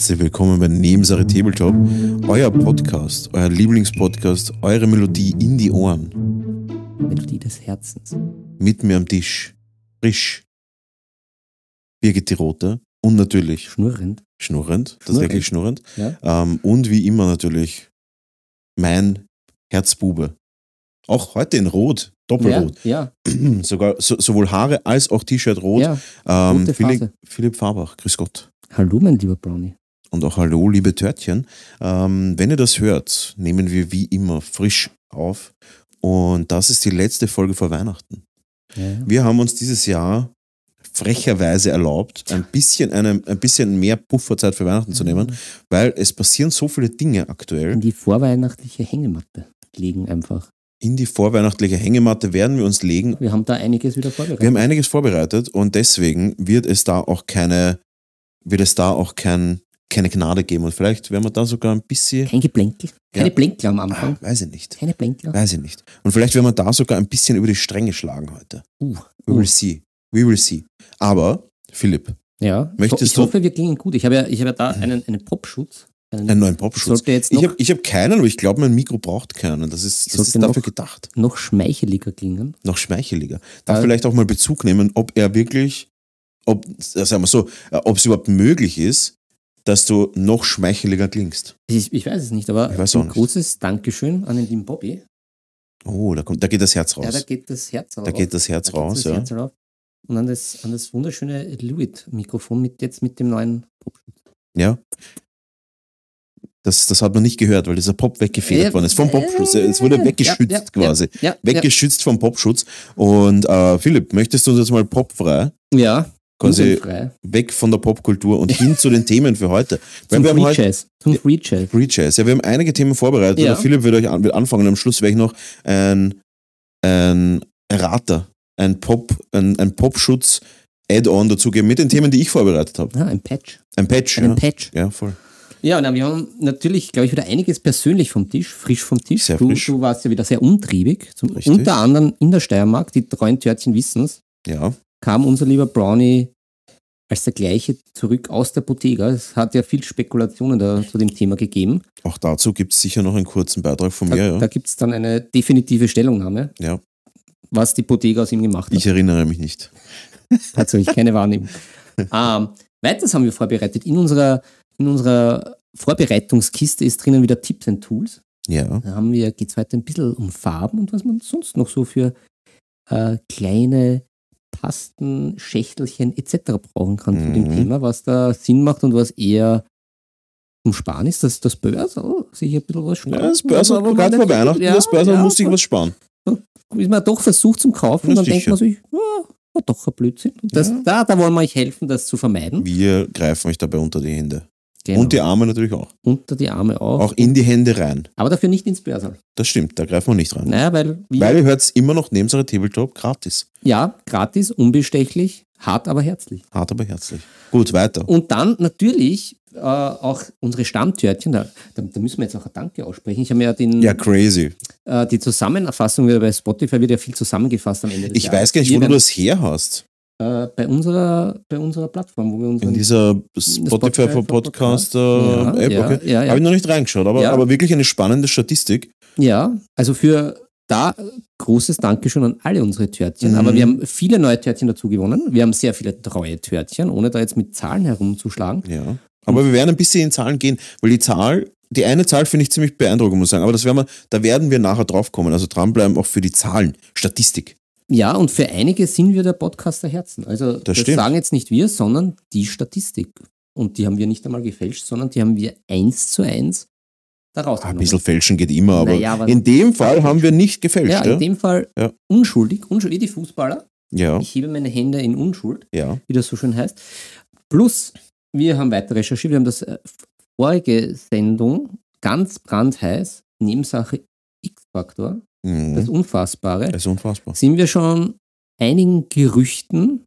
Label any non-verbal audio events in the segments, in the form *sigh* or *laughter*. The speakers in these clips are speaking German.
Herzlich willkommen bei Nebensache Tabletop, euer Podcast, euer Lieblingspodcast, eure Melodie in die Ohren. Melodie des Herzens. Mit mir am Tisch, frisch, Birgit die Rote und natürlich Schnurrend. schnurrend, tatsächlich schnurrend. Ja. Ähm, und wie immer natürlich mein Herzbube. Auch heute in Rot, doppelrot. Ja, *clears throat* Sogar so, sowohl Haare als auch T-Shirt rot. ja. ähm, Philipp. Philipp Fabach, grüß Gott. Hallo, mein lieber Brownie. Und auch hallo, liebe Törtchen. Ähm, wenn ihr das hört, nehmen wir wie immer frisch auf. Und das ist die letzte Folge vor Weihnachten. Ja. Wir haben uns dieses Jahr frecherweise erlaubt, ein bisschen, eine, ein bisschen mehr Pufferzeit für Weihnachten zu nehmen, weil es passieren so viele Dinge aktuell. In die vorweihnachtliche Hängematte legen einfach. In die vorweihnachtliche Hängematte werden wir uns legen. Wir haben da einiges wieder vorbereitet. Wir haben einiges vorbereitet und deswegen wird es da auch keine, wird es da auch kein, keine Gnade geben. Und vielleicht werden wir da sogar ein bisschen, Kein Geplänkel. Keine Ja. Plänkel am Anfang. ah, weiß ich nicht. Keine Plänkel. Weiß ich nicht. Und vielleicht werden wir da sogar ein bisschen über die Stränge schlagen heute. Uh, We uh. will see. We will see. Aber, Philipp, Ja, Möchtest ich du- hoffe, wir klingen gut. Ich habe ja, ich habe ja da einen, einen Popschutz. Einen, einen neuen Popschutz. Jetzt Ich habe ich hab keinen, aber ich glaube, mein Mikro braucht keinen. Das ist, das ist dafür noch- gedacht. noch schmeicheliger klingen. Noch schmeicheliger. Darf Äh, vielleicht auch mal Bezug nehmen, ob er wirklich, ob, äh, sagen wir so, äh, ob es überhaupt möglich ist, dass du noch schmeicheliger klingst. Ich, ich weiß es nicht, aber ein nicht. großes Dankeschön an den lieben Bobby. Oh, da, kommt, da geht das Herz raus. Ja, da geht das Herz raus. da geht das Herz Da raus, das ja. Herz rauf. Und an das, an das wunderschöne Lewitt-Mikrofon mit jetzt mit dem neuen Popschutz. Ja. Das, das hat man nicht gehört, weil dieser Pop weggefedert Äh, worden ist vom Popschutz. Es wurde ja, weggeschützt ja, quasi. Ja, Weggeschützt vom Popschutz. Und äh, Philipp, möchtest du uns jetzt mal popfrei, ja, ja. Quasi frei. weg von der Popkultur und hin zu den Themen für heute? Weil Zum wir haben Free heute Jazz. Zum Free Jazz. Free Jazz. Ja, wir haben einige Themen vorbereitet. Ja. Philipp wird euch an, wird anfangen. Am Schluss werde ich noch ein, ein Errater, ein Pop, ein, ein Popschutz Add-on dazugeben mit den Themen, die ich vorbereitet habe. Ja, ein Patch. Ein Patch. Einen Ja, Patch. ja voll. Ja, na, wir haben natürlich, glaube ich, wieder einiges persönlich vom Tisch, frisch vom Tisch. Sehr du, frisch. du warst ja wieder sehr umtriebig. Zum, unter anderem in der Steiermark, die treuen Törtchen wissen's, Ja. Kam unser lieber Brownie als der gleiche zurück aus der Bottega. Es hat ja viel Spekulationen da zu dem Thema gegeben. Auch dazu gibt es sicher noch einen kurzen Beitrag von Da, mir. Ja. da gibt es dann eine definitive Stellungnahme, ja. was die Bottega aus ihm gemacht hat. Ich erinnere mich nicht. *laughs* Tatsächlich keine Wahrnehmung. *laughs* ähm, weiters haben wir vorbereitet. In unserer, in unserer Vorbereitungskiste ist drinnen wieder Tipps and Tools. Ja. Da haben wir, geht es heute ein bisschen um Farben und was man sonst noch so für äh, kleine Pasten, Schächtelchen etc. brauchen kann zu dem Mhm. Thema, was da Sinn macht und was eher zum Sparen ist. Das, das Börse, oh, sich ein bisschen was sparen. ja das Börse, Aber gerade vor Weihnachten, ja, das Börse ja, muss sich was sparen. ist man doch versucht zum Kaufen und dann denkt sicher. man sich, ja, war doch ein Blödsinn. Und das, Ja. da, da wollen wir euch helfen, das zu vermeiden. Wir greifen euch dabei unter die Hände. Genau. Und die Arme natürlich auch. unter die Arme auch. Auch in die Hände rein. aber dafür nicht ins Börsal. Das stimmt, da greifen wir nicht rein. Naja, weil, wir, Weil ihr hört es immer noch neben seiner Tabletop gratis. ja, gratis, unbestechlich, hart, aber herzlich. Hart aber herzlich. Gut, weiter. Und dann natürlich äh, auch unsere Stammtörtchen, da, da, da müssen wir jetzt auch ein Danke aussprechen. Ich habe mir ja den, Ja, crazy. äh, die Zusammenfassung wieder bei Spotify wird ja viel zusammengefasst am Ende Ich Jahres. weiß gar nicht, wo du werden, das her hast. Äh, bei, unserer, bei unserer Plattform, wo wir In unseren dieser Spotify for for Podcast Ja, App. okay. ja, ja. Habe ich noch nicht reingeschaut, aber, aber wirklich eine spannende Statistik. Ja, also für da großes Dankeschön an alle unsere Törtchen. Mhm. Aber wir haben viele neue Törtchen dazu gewonnen. Wir haben sehr viele treue Törtchen, ohne da jetzt mit Zahlen herumzuschlagen. Ja. Aber wir werden ein bisschen in Zahlen gehen, weil die Zahl, die eine Zahl finde ich ziemlich beeindruckend, muss ich sagen. Aber das werden wir, da werden wir nachher drauf kommen. Also dranbleiben auch für die Zahlen. Statistik. Ja, und für einige sind wir der Podcast der Herzen. Also das, stimmt. sagen jetzt nicht wir, sondern die Statistik. Und die haben wir nicht einmal gefälscht, sondern die haben wir eins zu eins daraus ein bisschen fälschen geht immer, aber Naja, in dem Fall *laughs* haben wir nicht gefälscht. Ja, Ja, in dem Fall Ja. unschuldig, unschuldig, wie die Fußballer. ja. Ich hebe meine Hände in Unschuld. ja. wie das so schön heißt. Plus, wir haben weiter recherchiert, wir haben das äh, vorige Sendung ganz brandheiß, Nebensache X-Faktor, das Mhm. Unfassbare, Das ist unfassbar. sind wir schon einigen Gerüchten,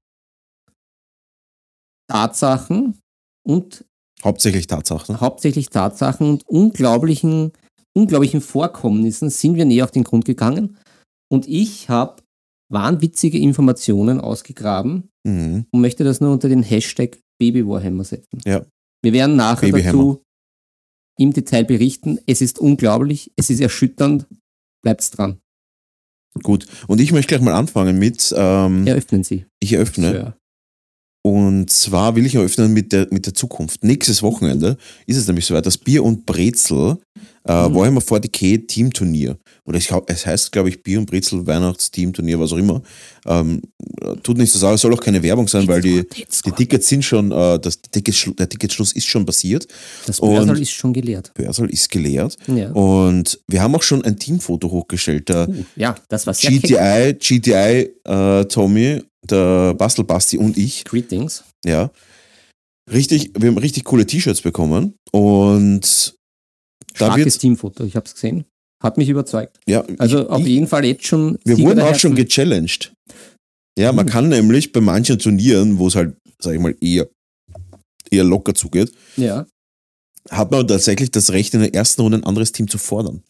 Tatsachen und Hauptsächlich Tatsachen. hauptsächlich Tatsachen und unglaublichen, unglaublichen Vorkommnissen sind wir näher auf den Grund gegangen. Und ich habe wahnwitzige Informationen ausgegraben Mhm. und möchte das nur unter den Hashtag Baby Warhammer setzen. Ja. Wir werden nachher dazu im Detail berichten. Es ist unglaublich, es ist erschütternd. Bleibt's dran. Gut. Und ich möchte gleich mal anfangen mit, ähm, Eröffnen Sie. ich eröffne. Sir. Und zwar will ich eröffnen mit der, mit der Zukunft. Nächstes Wochenende ist es nämlich soweit, das Bier und Brezel äh, Mhm. Warhammer 40k Teamturnier. Oder ich es heißt, glaube ich, Bier und Brezel Weihnachtsteamturnier, was auch immer. Ähm, äh, tut nicht so sagen, soll auch keine Werbung sein, weil die, die Tickets sind schon, äh, das Ticketschlu der Ticketschluss ist schon passiert. Das Börsal ist schon geleert. Börsal ist geleert. Ja. Und wir haben auch schon ein Teamfoto hochgestellt. Uh, ja, das war sehr. GTI, GTI äh, Tommy, der Bastelbasti und ich Greetings. ja. Richtig, wir haben richtig coole T-Shirts bekommen und Starkes Teamfoto, ich habe es gesehen. Hat mich überzeugt. ja, Also ich, auf jeden Fall jetzt schon. wir Sieger wurden auch schon gechallenged. Ja, man Mhm. kann nämlich bei manchen Turnieren, wo es halt, sag ich mal, eher, eher locker zugeht, Ja. hat man tatsächlich das Recht, in der ersten Runde ein anderes Team zu fordern.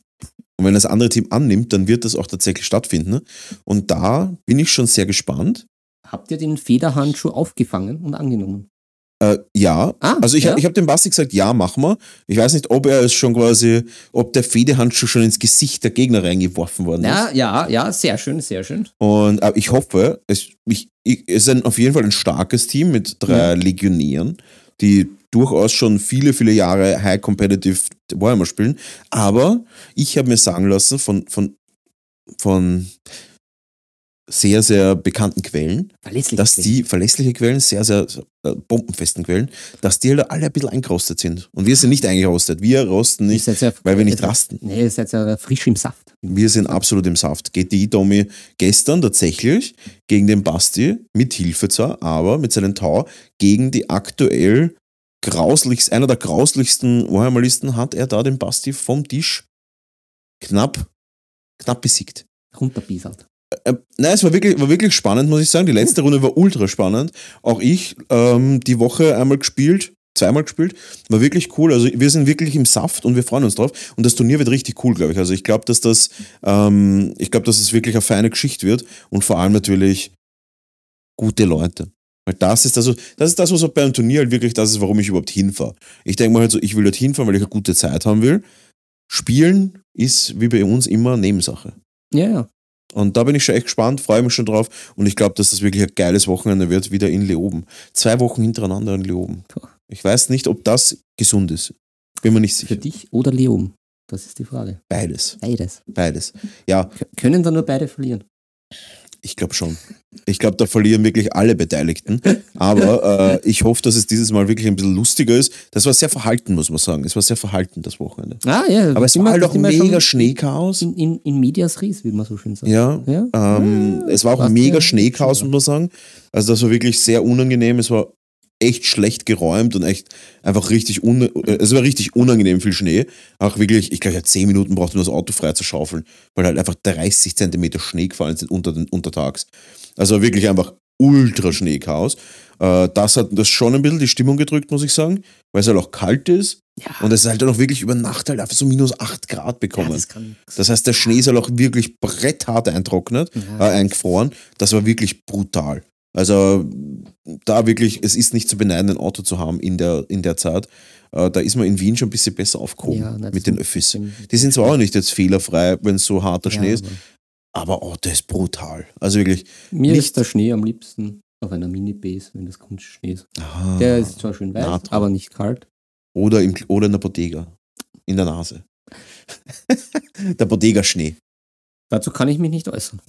Und wenn das andere Team annimmt, dann wird das auch tatsächlich stattfinden. Und da bin ich schon sehr gespannt. Habt ihr den Federhandschuh aufgefangen und angenommen? Äh, ja, Ah, Also ich, ja? ich habe dem Basti gesagt, ja, mach mal. Ich weiß nicht, ob er es schon quasi, ob der Fedehandschuh schon ins Gesicht der Gegner reingeworfen worden Ja, ist. ja, ja, sehr schön, sehr schön. Und aber ich hoffe, es, ich, ich, es ist ein, auf jeden Fall ein starkes Team mit drei Ja. Legionären, die durchaus schon viele, viele Jahre High Competitive Warhammer spielen. Aber ich habe mir sagen lassen von, von, von sehr, sehr bekannten Quellen, dass die verlässliche Quellen, sehr, sehr äh, bombenfesten Quellen, dass die halt alle ein bisschen eingerostet sind. Und wir sind nicht eingerostet. Wir rosten nicht, ja, weil wir nicht rasten. Nee, ihr seid ja frisch im Saft. Wir sind absolut im Saft. GTI Tommy gestern tatsächlich gegen den Basti, mit Hilfe zwar, aber mit seinem Tau, gegen die aktuell grauslichst, einer der grauslichsten Warhammerlisten hat er da den Basti vom Tisch knapp, knapp besiegt. Runterbieselt. Äh, nein, es war wirklich, war wirklich spannend, muss ich sagen. Die letzte Runde war ultra spannend. Auch ich ähm, die Woche einmal gespielt, zweimal gespielt. War wirklich cool. Also wir sind wirklich im Saft und wir freuen uns drauf. Und das Turnier wird richtig cool, glaube ich. Also ich glaube, dass das, ähm, ich glaube, dass es wirklich eine feine Geschichte wird und vor allem natürlich gute Leute. Weil das ist also, das ist das, was auch beim Turnier halt wirklich das ist, warum ich überhaupt hinfahre. Ich denke mal halt so, ich will dort hinfahren, weil ich eine gute Zeit haben will. Spielen ist wie bei uns immer Nebensache. Ja, ja. Und da bin ich schon echt gespannt, freue mich schon drauf und ich glaube, dass das wirklich ein geiles Wochenende wird, wieder in Leoben. Zwei Wochen hintereinander in Leoben. Ich weiß nicht, ob das gesund ist. Bin mir nicht Für sicher. dich oder Leum? Das ist die Frage. Beides. Beides. Beides. Ja, können da nur beide verlieren? Ich glaube schon. Ich glaube, da verlieren wirklich alle Beteiligten. Aber äh, ich hoffe, dass es dieses Mal wirklich ein bisschen lustiger ist. Das war sehr verhalten, muss man sagen. Es war sehr verhalten, das Wochenende. Ah, ja. Aber es war halt auch mega Schneechaos. In, in, in medias res, wie man so schön sagt. Ja, Ja? Ähm, es war auch mega ja Schneechaos, muss man sagen. Also das war wirklich sehr unangenehm. Es war echt schlecht geräumt und echt einfach richtig, un äh, es war richtig unangenehm viel Schnee. Auch wirklich, ich glaube, ja, 10 Minuten brauchte man das Auto frei zu schaufeln, weil halt einfach 30 Zentimeter Schnee gefallen sind unter den, untertags. Also wirklich einfach ultra Schneechaos. Äh, das hat das schon ein bisschen die Stimmung gedrückt, muss ich sagen, weil es halt auch kalt ist Ja. und es ist halt dann auch wirklich über Nacht halt einfach so minus 8 Grad ja, bekommen. das kann. Das heißt, der Schnee ist halt auch wirklich bretthart eintrocknet, Ja. äh, eingefroren. Das war wirklich brutal. Also da wirklich, es ist nicht zu beneiden, ein Auto zu haben in der, in der Zeit. Äh, da ist man in Wien schon ein bisschen besser aufgehoben Ja, mit den Öffis. Die sind zwar auch nicht jetzt fehlerfrei, wenn es so harter Ja, Schnee ist, aber aber oh, das ist brutal. Also wirklich. Mir ist der Schnee am liebsten auf einer Mini-Base, wenn das Kunstschnee ist. ah, Der ist zwar schön weiß, na, dran. aber nicht kalt. oder, im, oder in der Bottega. In der Nase. *laughs* der Bottega-Schnee. Dazu kann ich mich nicht äußern.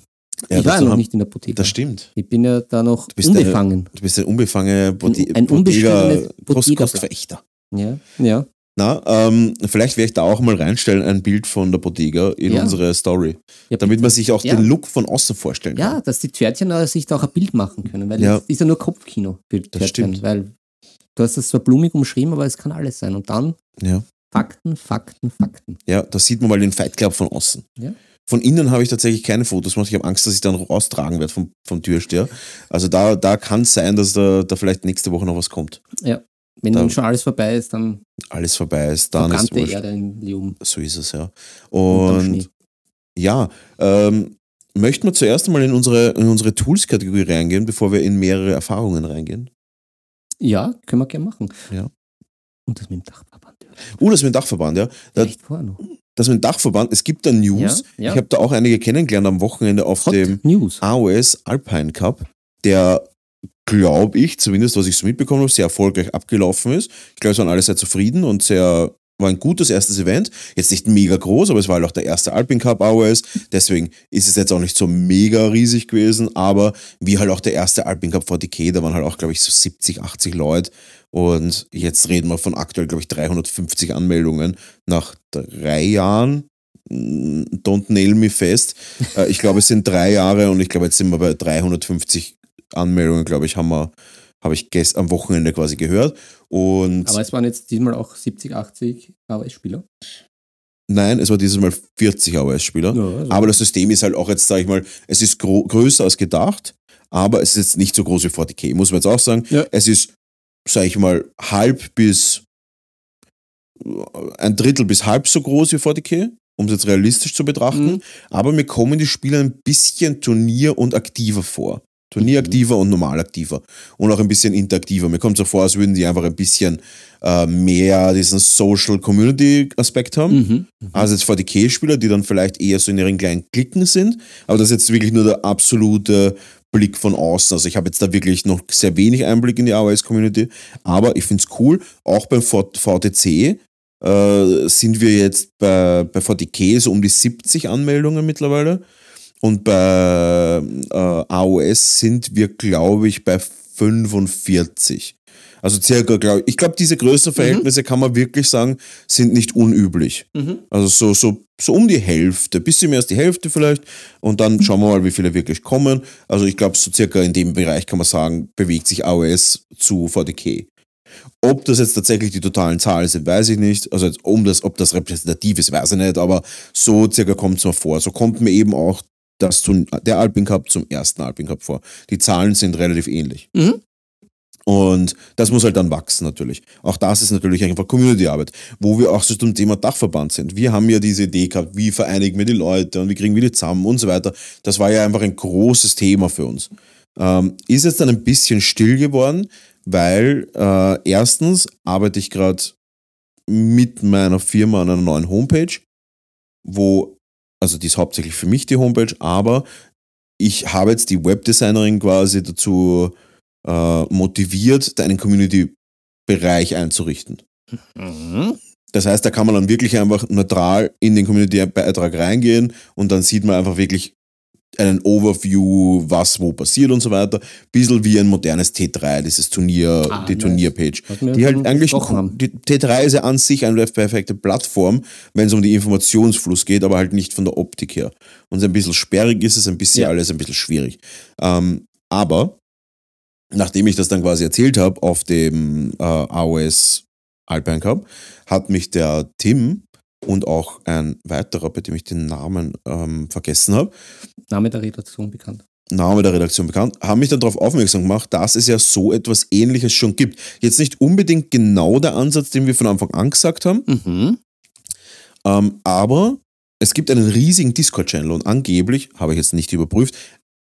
Ja, ich war ja noch haben- nicht in der Apotheke. Das stimmt. Ich bin ja da noch eine- unbefangen. Du bist ein unbefangener Botte ein unbeschriebenes Bottega- Kost-. Kostverächter. Ja, ja. Na, ähm, vielleicht werde ich da auch mal reinstellen, ein Bild von der Bottega in Ja. unsere Story. ja Damit man sich auch Ja. den Look von außen vorstellen Ja, kann. dass die Pferdchen äh, sich da auch ein Bild machen können, weil Ja. es ist ja nur Kopfkino für die Das Pferdchen, stimmt. weil du hast das zwar blumig umschrieben, aber es kann alles sein. Und dann Ja. Fakten, Fakten, Fakten. Ja, da sieht man mal den Fight Club von außen. Ja. Von innen habe ich tatsächlich keine Fotos gemacht. Ich habe Angst, dass ich dann raustragen werde vom, vom Türsteher. Also da, da kann es sein, dass da, da vielleicht nächste Woche noch was kommt. Wenn Da- dann schon alles vorbei ist, dann Alles vorbei ist, dann ist. Erde in Leum. So ist es, ja. Und Schnee. ja, ähm, möchten wir zuerst mal in unsere, in unsere Tools-Kategorie reingehen, bevor wir in mehrere Erfahrungen reingehen? Ja, können wir gerne machen. Ja. Und das mit dem Dachverband. Ja. Uh, das mit dem Dachverband, ja. Da, Echt vor noch. Das mit dem Dachverband, es gibt da News. Ja, ja. Ich habe da auch einige kennengelernt am Wochenende auf Hot dem News. AOS Alpine Cup, der, glaube ich, zumindest was ich so mitbekommen habe, sehr erfolgreich abgelaufen ist. Ich glaube, es waren alle sehr zufrieden und sehr, war ein gutes erstes Event. Jetzt nicht mega groß, aber es war halt auch der erste Alpine Cup AOS. Deswegen ist es jetzt auch nicht so mega riesig gewesen, aber wie halt auch der erste Alpine Cup 40k, da waren halt auch, glaube ich, so 70, 80 Leute. Und jetzt reden wir von aktuell, glaube ich, 350 Anmeldungen nach drei Jahren. Mm, Don't nail me fest. Äh, Ich glaube, es sind drei Jahre und ich glaube, jetzt sind wir bei 350 Anmeldungen, glaube ich, haben wir, habe ich gest am Wochenende quasi gehört. Und Aber es waren jetzt diesmal auch 70, 80 AOS-Spieler. nein, es war dieses Mal 40 AOS-Spieler. Ja, also- Aber das System ist halt auch jetzt, sage ich mal, es ist größer als gedacht, aber es ist jetzt nicht so groß wie 40k, muss man jetzt auch sagen. Ja. Es ist, sage ich mal, halb bis ein Drittel bis halb so groß wie 40k, um es jetzt realistisch zu betrachten. Mhm. Aber mir kommen die Spieler ein bisschen Turnier- und aktiver vor. Turnieraktiver und normal aktiver. Und auch ein bisschen interaktiver. Mir kommt so vor, als würden die einfach ein bisschen äh, mehr diesen Social Community Aspekt haben. Mhm. Also jetzt 40k-Spieler, die dann vielleicht eher so in ihren kleinen Klicken sind. Aber das ist jetzt wirklich nur der absolute Blick von außen. Also ich habe jetzt da wirklich noch sehr wenig Einblick in die AOS-Community. Aber ich finde es cool. Auch beim VTC äh, sind wir jetzt bei, bei 40k so um die 70 Anmeldungen mittlerweile. Und bei äh, AOS sind wir, glaube ich, bei 45. Also circa, glaube ich. Ich glaube, diese Größenverhältnisse kann man wirklich sagen, sind nicht unüblich. Mhm. Also so, so, so um die Hälfte, bisschen mehr als die Hälfte vielleicht. Und dann schauen wir mal, wie viele wirklich kommen. Also ich glaube, so circa in dem Bereich kann man sagen, bewegt sich AOS zu 40k. Ob das jetzt tatsächlich die totalen Zahlen sind, weiß ich nicht. Also um das, ob das repräsentativ ist, weiß ich nicht, aber so circa kommt es mir vor. So kommt mir eben auch das zum, der Alpine Cup zum ersten Alpine Cup vor. Die Zahlen sind relativ ähnlich. Mhm. Und das muss halt dann wachsen natürlich. Auch das ist natürlich einfach Community-Arbeit, wo wir auch so zum Thema Dachverband sind. Wir haben ja diese Idee gehabt, wie vereinigen wir die Leute und wie kriegen wir die zusammen und so weiter. Das war ja einfach ein großes Thema für uns. Ähm, ist jetzt dann ein bisschen still geworden, weil äh, erstens arbeite ich gerade mit meiner Firma an einer neuen Homepage, wo, also die ist hauptsächlich für mich die Homepage, aber ich habe jetzt die Webdesignerin quasi dazu äh, motiviert, da einen Community-Bereich einzurichten. Mhm. Das heißt, da kann man dann wirklich einfach neutral in den Community-Beitrag reingehen und dann sieht man einfach wirklich einen Overview, was wo passiert und so weiter. Bisschen wie ein modernes T3, dieses Turnier, Ah, die nice. Turnierpage. Die halt eigentlich, die T3 ist ja an sich eine perfekte Plattform, wenn es um die Informationsfluss geht, aber halt nicht von der Optik her. Und ein bisschen sperrig ist es, ein bisschen Ja. alles ein bisschen schwierig. Ähm, aber nachdem ich das dann quasi erzählt habe auf dem äh, AOS Alpine Cup, hat mich der Tim und auch ein weiterer, bei dem ich den Namen ähm, vergessen habe, Name der Redaktion bekannt. Name der Redaktion bekannt, haben mich dann darauf aufmerksam gemacht, dass es ja so etwas Ähnliches schon gibt. Jetzt nicht unbedingt genau der Ansatz, den wir von Anfang an gesagt haben, Mhm. ähm, aber es gibt einen riesigen Discord-Channel und angeblich, habe ich jetzt nicht überprüft,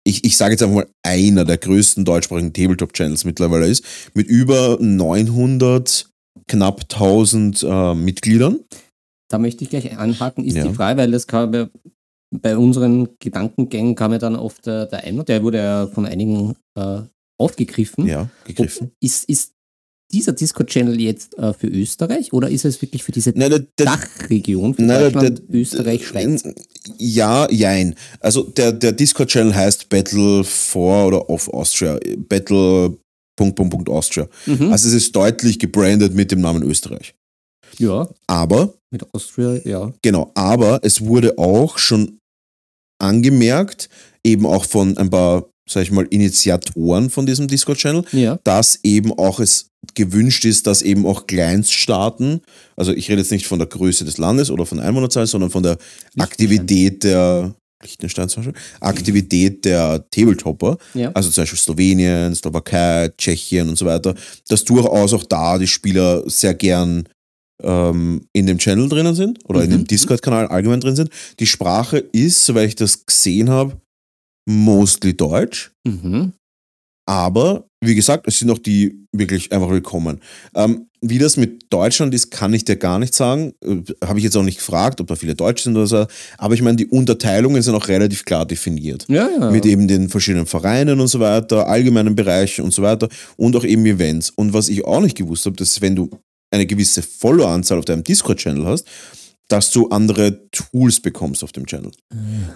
ich, ich sage jetzt einfach mal, einer der größten deutschsprachigen Tabletop-Channels mittlerweile ist, mit über 900, knapp 1000 äh, Mitgliedern. Da möchte ich gleich anhaken, ist Ja. die Frage, weil das kam ja bei unseren Gedankengängen kam ja dann oft äh, der Eimer, der wurde ja von einigen äh, aufgegriffen. Ja, gegriffen. Ist, ist dieser Discord-Channel jetzt äh, für Österreich oder ist es wirklich für diese Nein, der, Dachregion, für der- Deutschland, der- Österreich, Schweiz? Ja, jein. Also der, der Discord-Channel heißt Battle for oder of Austria. Battle. Punkt, Punkt, Punkt Austria. Mhm. Also es ist deutlich gebrandet mit dem Namen Österreich. ja, Aber, mit Austria, ja. genau, aber es wurde auch schon angemerkt, eben auch von ein paar, sag ich mal, Initiatoren von diesem Discord-Channel, Ja. dass eben auch es gewünscht ist, dass eben auch Kleinststaaten, also ich rede jetzt nicht von der Größe des Landes oder von der Einwohnerzahl, sondern von der Aktivität der Liechtenstein zum Beispiel, Aktivität der Tabletopper, Ja. also zum Beispiel Slowenien, Slowakei, Tschechien und so weiter, dass durchaus auch da die Spieler sehr gern ähm, in dem Channel drinnen sind oder in Mhm. dem Discord-Kanal allgemein drin sind. Die Sprache ist, soweit ich das gesehen habe, mostly Deutsch. Mhm. Aber wie gesagt, es sind auch die wirklich einfach willkommen. Ähm, wie das mit Deutschland ist, kann ich dir gar nicht sagen. Äh, Habe ich jetzt auch nicht gefragt, ob da viele Deutsche sind oder so. Aber ich meine, die Unterteilungen sind auch relativ klar definiert. Ja, ja. Mit eben den verschiedenen Vereinen und so weiter, allgemeinen Bereichen und so weiter und auch eben Events. Und was ich auch nicht gewusst habe, dass wenn du eine gewisse Followeranzahl auf deinem Discord-Channel hast, dass du andere Tools bekommst auf dem Channel.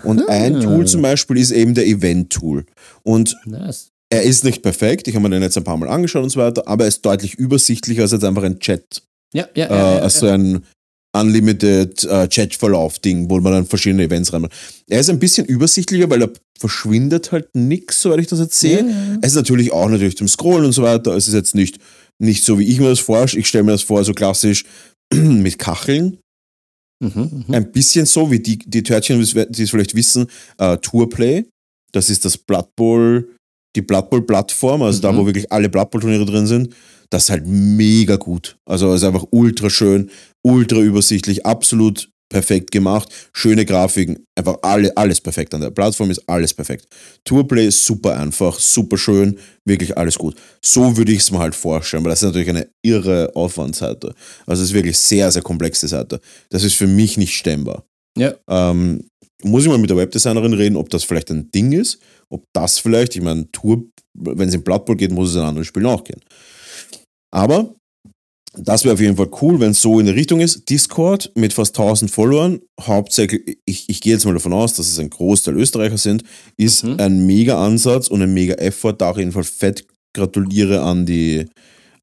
Und ein Tool zum Beispiel ist eben der Event-Tool. Und nice. er ist nicht perfekt, ich habe mir den jetzt ein paar Mal angeschaut und so weiter, aber er ist deutlich übersichtlicher als jetzt einfach ein Chat, Ja, ja, äh, ja, ja, also ja. ein Unlimited äh, Chat-Verlauf-Ding, wo man dann verschiedene Events reinmacht. Er ist ein bisschen übersichtlicher, weil er verschwindet halt nichts, soweit ich das jetzt sehe. Ja, ja. Es ist natürlich auch natürlich zum Scrollen und so weiter. Es ist jetzt nicht, nicht so, wie ich mir das vorstelle. Ich stelle mir das vor, so klassisch *clears throat* mit Kacheln. Mhm, mhm. Ein bisschen so, wie die, die Törtchen, die es vielleicht wissen, äh, Tourplay. Das ist das Blood Bowl, die Blood Bowl-Plattform, also da, Mhm. wo wirklich alle Blood Bowl-Turniere drin sind. Das ist halt mega gut. Also es ist einfach ultra schön, ultra übersichtlich, absolut perfekt gemacht, schöne Grafiken, einfach alle, alles perfekt an der Plattform ist alles perfekt. Tourplay ist super einfach, super schön, wirklich alles gut. So würde ich es mir halt vorstellen, weil das ist natürlich eine irre Aufwandseite. Also es ist wirklich sehr, sehr komplexe Seite. Das ist für mich nicht stemmbar. Ja. Ähm, muss ich mal mit der Webdesignerin reden, ob das vielleicht ein Ding ist, ob das vielleicht, ich meine, Tour, wenn es in Blood Bowl geht, muss es in anderen Spielen auch gehen. Aber das wäre auf jeden Fall cool, wenn es so in der Richtung ist. Discord mit fast 1000 Followern, hauptsächlich, ich, ich gehe jetzt mal davon aus, dass es ein Großteil Österreicher sind, ist Mhm. ein mega Ansatz und ein mega Effort. Da auf jeden Fall fett gratuliere an die,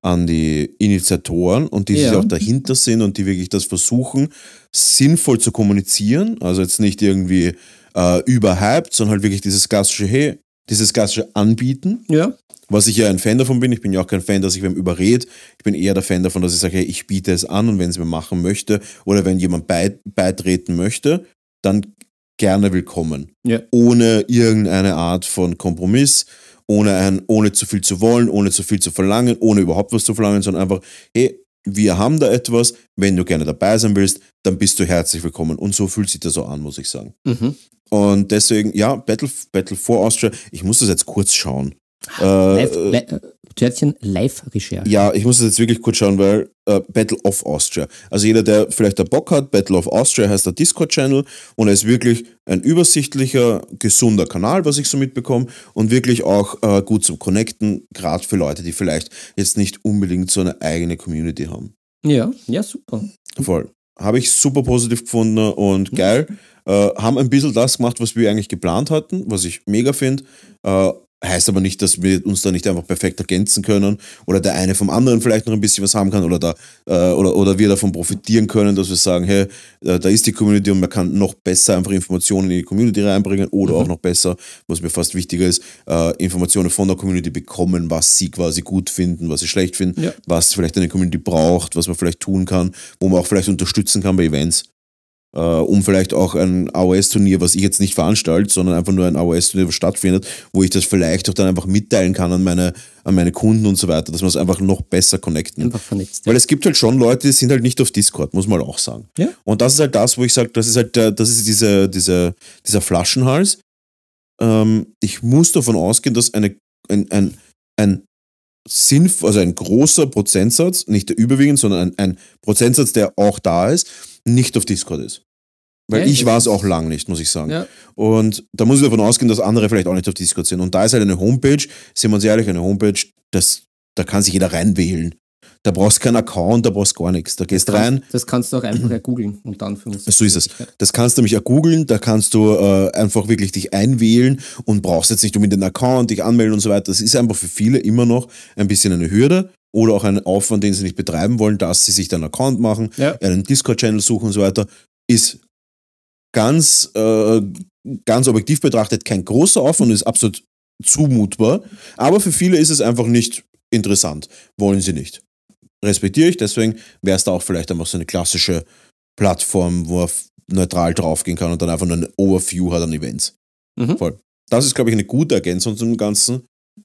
an die Initiatoren und die sich Ja. auch dahinter sind und die wirklich das versuchen, sinnvoll zu kommunizieren. Also jetzt nicht irgendwie äh, überhyped, sondern halt wirklich dieses klassische, hey, dieses klassische Anbieten Ja. Was ich ja ein Fan davon bin. Ich bin ja auch kein Fan, dass ich wem überrede. Ich bin eher der Fan davon, dass ich sage, hey, ich biete es an und wenn es mir machen möchte oder wenn jemand bei, beitreten möchte, dann gerne willkommen. Ja. Ohne irgendeine Art von Kompromiss, ohne, ein, ohne zu viel zu wollen, ohne zu viel zu verlangen, ohne überhaupt was zu verlangen, sondern einfach, hey, wir haben da etwas, wenn du gerne dabei sein willst, dann bist du herzlich willkommen. Und so fühlt sich das so an, muss ich sagen. Mhm. Und deswegen, ja, Battle, Battle for Austria, ich muss das jetzt kurz schauen. Äh, Live, äh, li Törtchen Live-Recherche. ja, ich muss das jetzt wirklich kurz schauen, weil äh, Battle of Austria. Also jeder, der vielleicht da Bock hat, Battle of Austria heißt der Discord-Channel und er ist wirklich ein übersichtlicher, gesunder Kanal, was ich so mitbekomme und wirklich auch äh, gut zum Connecten, gerade für Leute, die vielleicht jetzt nicht unbedingt so eine eigene Community haben. Ja, ja, super. Voll. Habe ich super positiv gefunden und geil. Äh, haben ein bisschen das gemacht, was wir eigentlich geplant hatten, was ich mega finde. Äh, heißt aber nicht, dass wir uns da nicht einfach perfekt ergänzen können oder der eine vom anderen vielleicht noch ein bisschen was haben kann oder, da, äh, oder, oder wir davon profitieren können, dass wir sagen, hey, äh, da ist die Community und man kann noch besser einfach Informationen in die Community reinbringen oder auch noch besser, was mir fast wichtiger ist, äh, Informationen von der Community bekommen, was sie quasi gut finden, was sie schlecht finden, Ja. was vielleicht eine Community braucht, was man vielleicht tun kann, wo man auch vielleicht unterstützen kann bei Events. Äh, um vielleicht auch ein AOS-Turnier, was ich jetzt nicht veranstalte, sondern einfach nur ein AOS-Turnier, was stattfindet, wo ich das vielleicht auch dann einfach mitteilen kann an meine, an meine Kunden und so weiter, dass wir es einfach noch besser connecten. Einfach vernetzt. Weil es gibt halt schon Leute, die sind halt nicht auf Discord, muss man auch sagen. Ja. Und das ist halt das, wo ich sage, das ist halt das ist diese, diese, dieser Flaschenhals. Ähm, ich muss davon ausgehen, dass eine, ein, ein, ein sinnvoll, also ein großer Prozentsatz, nicht der überwiegend, sondern ein, ein Prozentsatz, der auch da ist, nicht auf Discord ist. Weil Ja, ich war es auch lang nicht, muss ich sagen. Ja. Und da muss ich davon ausgehen, dass andere vielleicht auch nicht auf Discord sind. Und da ist halt eine Homepage, sind wir uns ehrlich, eine Homepage, das, da kann sich jeder reinwählen. Da brauchst keinen Account, da brauchst gar nichts. Da gehst rein, Kannst, das kannst du auch einfach googeln und dann für uns. so ist es. Das kannst du mich auch googeln, da kannst du äh, einfach wirklich dich einwählen und brauchst jetzt nicht um in den Account dich anmelden und so weiter. Das ist einfach für viele immer noch ein bisschen eine Hürde oder auch ein Aufwand, den sie nicht betreiben wollen, dass sie sich dann einen Account machen, Ja. einen Discord-Channel suchen und so weiter. Ist ganz, äh, ganz objektiv betrachtet kein großer Aufwand und ist absolut zumutbar. Aber für viele ist es einfach nicht interessant. Wollen sie nicht. Respektiere ich, deswegen wäre es da auch vielleicht einfach so eine klassische Plattform, wo er neutral draufgehen kann und dann einfach nur eine Overview hat an Events. Mhm. Voll. Das ist, glaube ich, eine gute Ergänzung zum Ganzen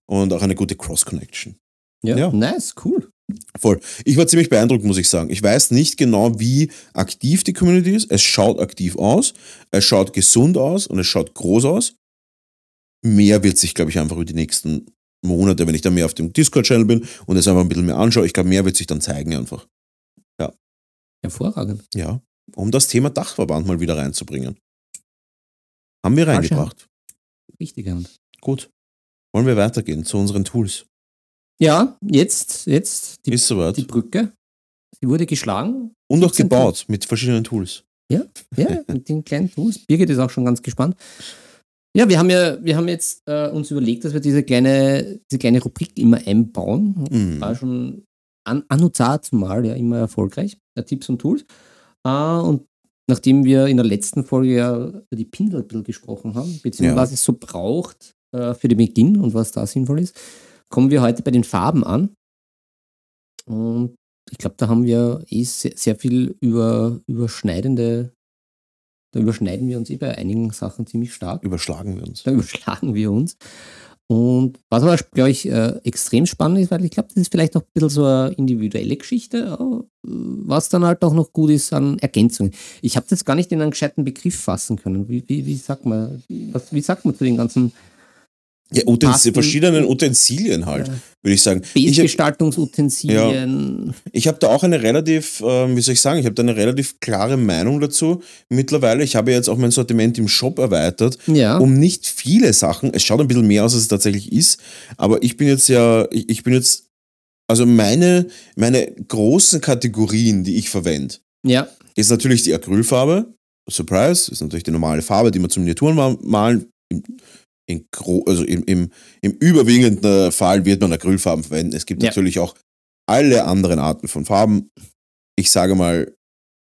und auch eine gute Cross-Connection. Ja. Ja. Nice, cool. Voll. Ich war ziemlich beeindruckt, muss ich sagen. Ich weiß nicht genau, wie aktiv die Community ist. Es schaut aktiv aus, es schaut gesund aus und es schaut groß aus. Mehr wird sich, glaube ich, einfach über die nächsten Monate, wenn ich dann mehr auf dem Discord-Channel bin und es einfach ein bisschen mehr anschaue. Ich glaube, mehr wird sich dann zeigen einfach. Hervorragend. Ja, um das Thema Dachverband mal wieder reinzubringen. Haben wir reingebracht. Richtige Hand. Gut. Wollen wir weitergehen zu unseren Tools? Ja, jetzt, jetzt die, Ist soweit. die Brücke. Sie wurde geschlagen. Und auch 17 gebaut mit verschiedenen Tools. Ja, *laughs* mit den kleinen Tools. Birgit ist auch schon ganz gespannt. Ja, wir haben ja, wir haben jetzt äh, uns überlegt, dass wir diese kleine, diese kleine Rubrik immer einbauen. Mhm. War schon an, anno zumal ja immer erfolgreich. Äh, Tipps und Tools. Äh, und nachdem wir in der letzten Folge ja über die ein bisschen gesprochen haben, beziehungsweise Ja. was es so braucht äh, für den Beginn und was da sinnvoll ist, kommen wir heute bei den Farben an. Und ich glaube, da haben wir eh sehr, sehr viel über, überschneidende, da überschneiden wir uns eh bei einigen Sachen ziemlich stark. Überschlagen wir uns. Da *laughs* überschlagen wir uns. Und was aber, glaube ich, äh, extrem spannend ist, weil ich glaube, das ist vielleicht noch ein bisschen so eine individuelle Geschichte, äh, was dann halt auch noch gut ist an Ergänzungen. Ich habe das gar nicht in einen gescheiten Begriff fassen können. Wie, wie, wie sagt man, was, wie sagt man zu den ganzen Ja, Utens verschiedenen Utensilien halt, Ja. würde ich sagen. Ich hab- Base-Gestaltungsutensilien? Ich habe da auch eine relativ, ähm, wie soll ich sagen, ich habe da eine relativ klare Meinung dazu mittlerweile. Ich habe jetzt auch mein Sortiment im Shop erweitert, Ja, um nicht viele Sachen, es schaut ein bisschen mehr aus, als es tatsächlich ist, aber ich bin jetzt ja, ich, ich bin jetzt, also meine, meine großen Kategorien, die ich verwende, ja, ist natürlich die Acrylfarbe, Surprise, ist natürlich die normale Farbe, die man zum Miniaturen ma- malen. Im, in gro also im, im, im überwiegenden Fall wird man Acrylfarben verwenden. Es gibt Ja. natürlich auch alle anderen Arten von Farben. Ich sage mal,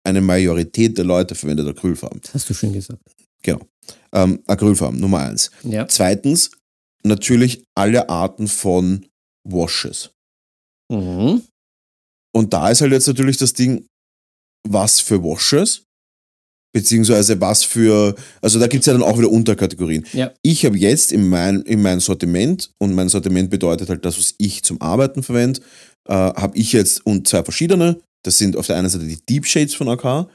eine Majorität der Leute verwendet Acrylfarben. das hast du schön gesagt. Ähm, Acrylfarben, Nummer eins. Ja. Zweitens, natürlich alle Arten von Washes. Mhm. Und da ist halt jetzt natürlich das Ding, was für Washes, beziehungsweise was für, also da gibt es ja dann auch wieder Unterkategorien. Ja. Ich habe jetzt in mein, in mein Sortiment, und mein Sortiment bedeutet halt das, was ich zum Arbeiten verwende, äh, habe ich jetzt und zwei verschiedene. Das sind auf der einen Seite die Deep Shades von AK.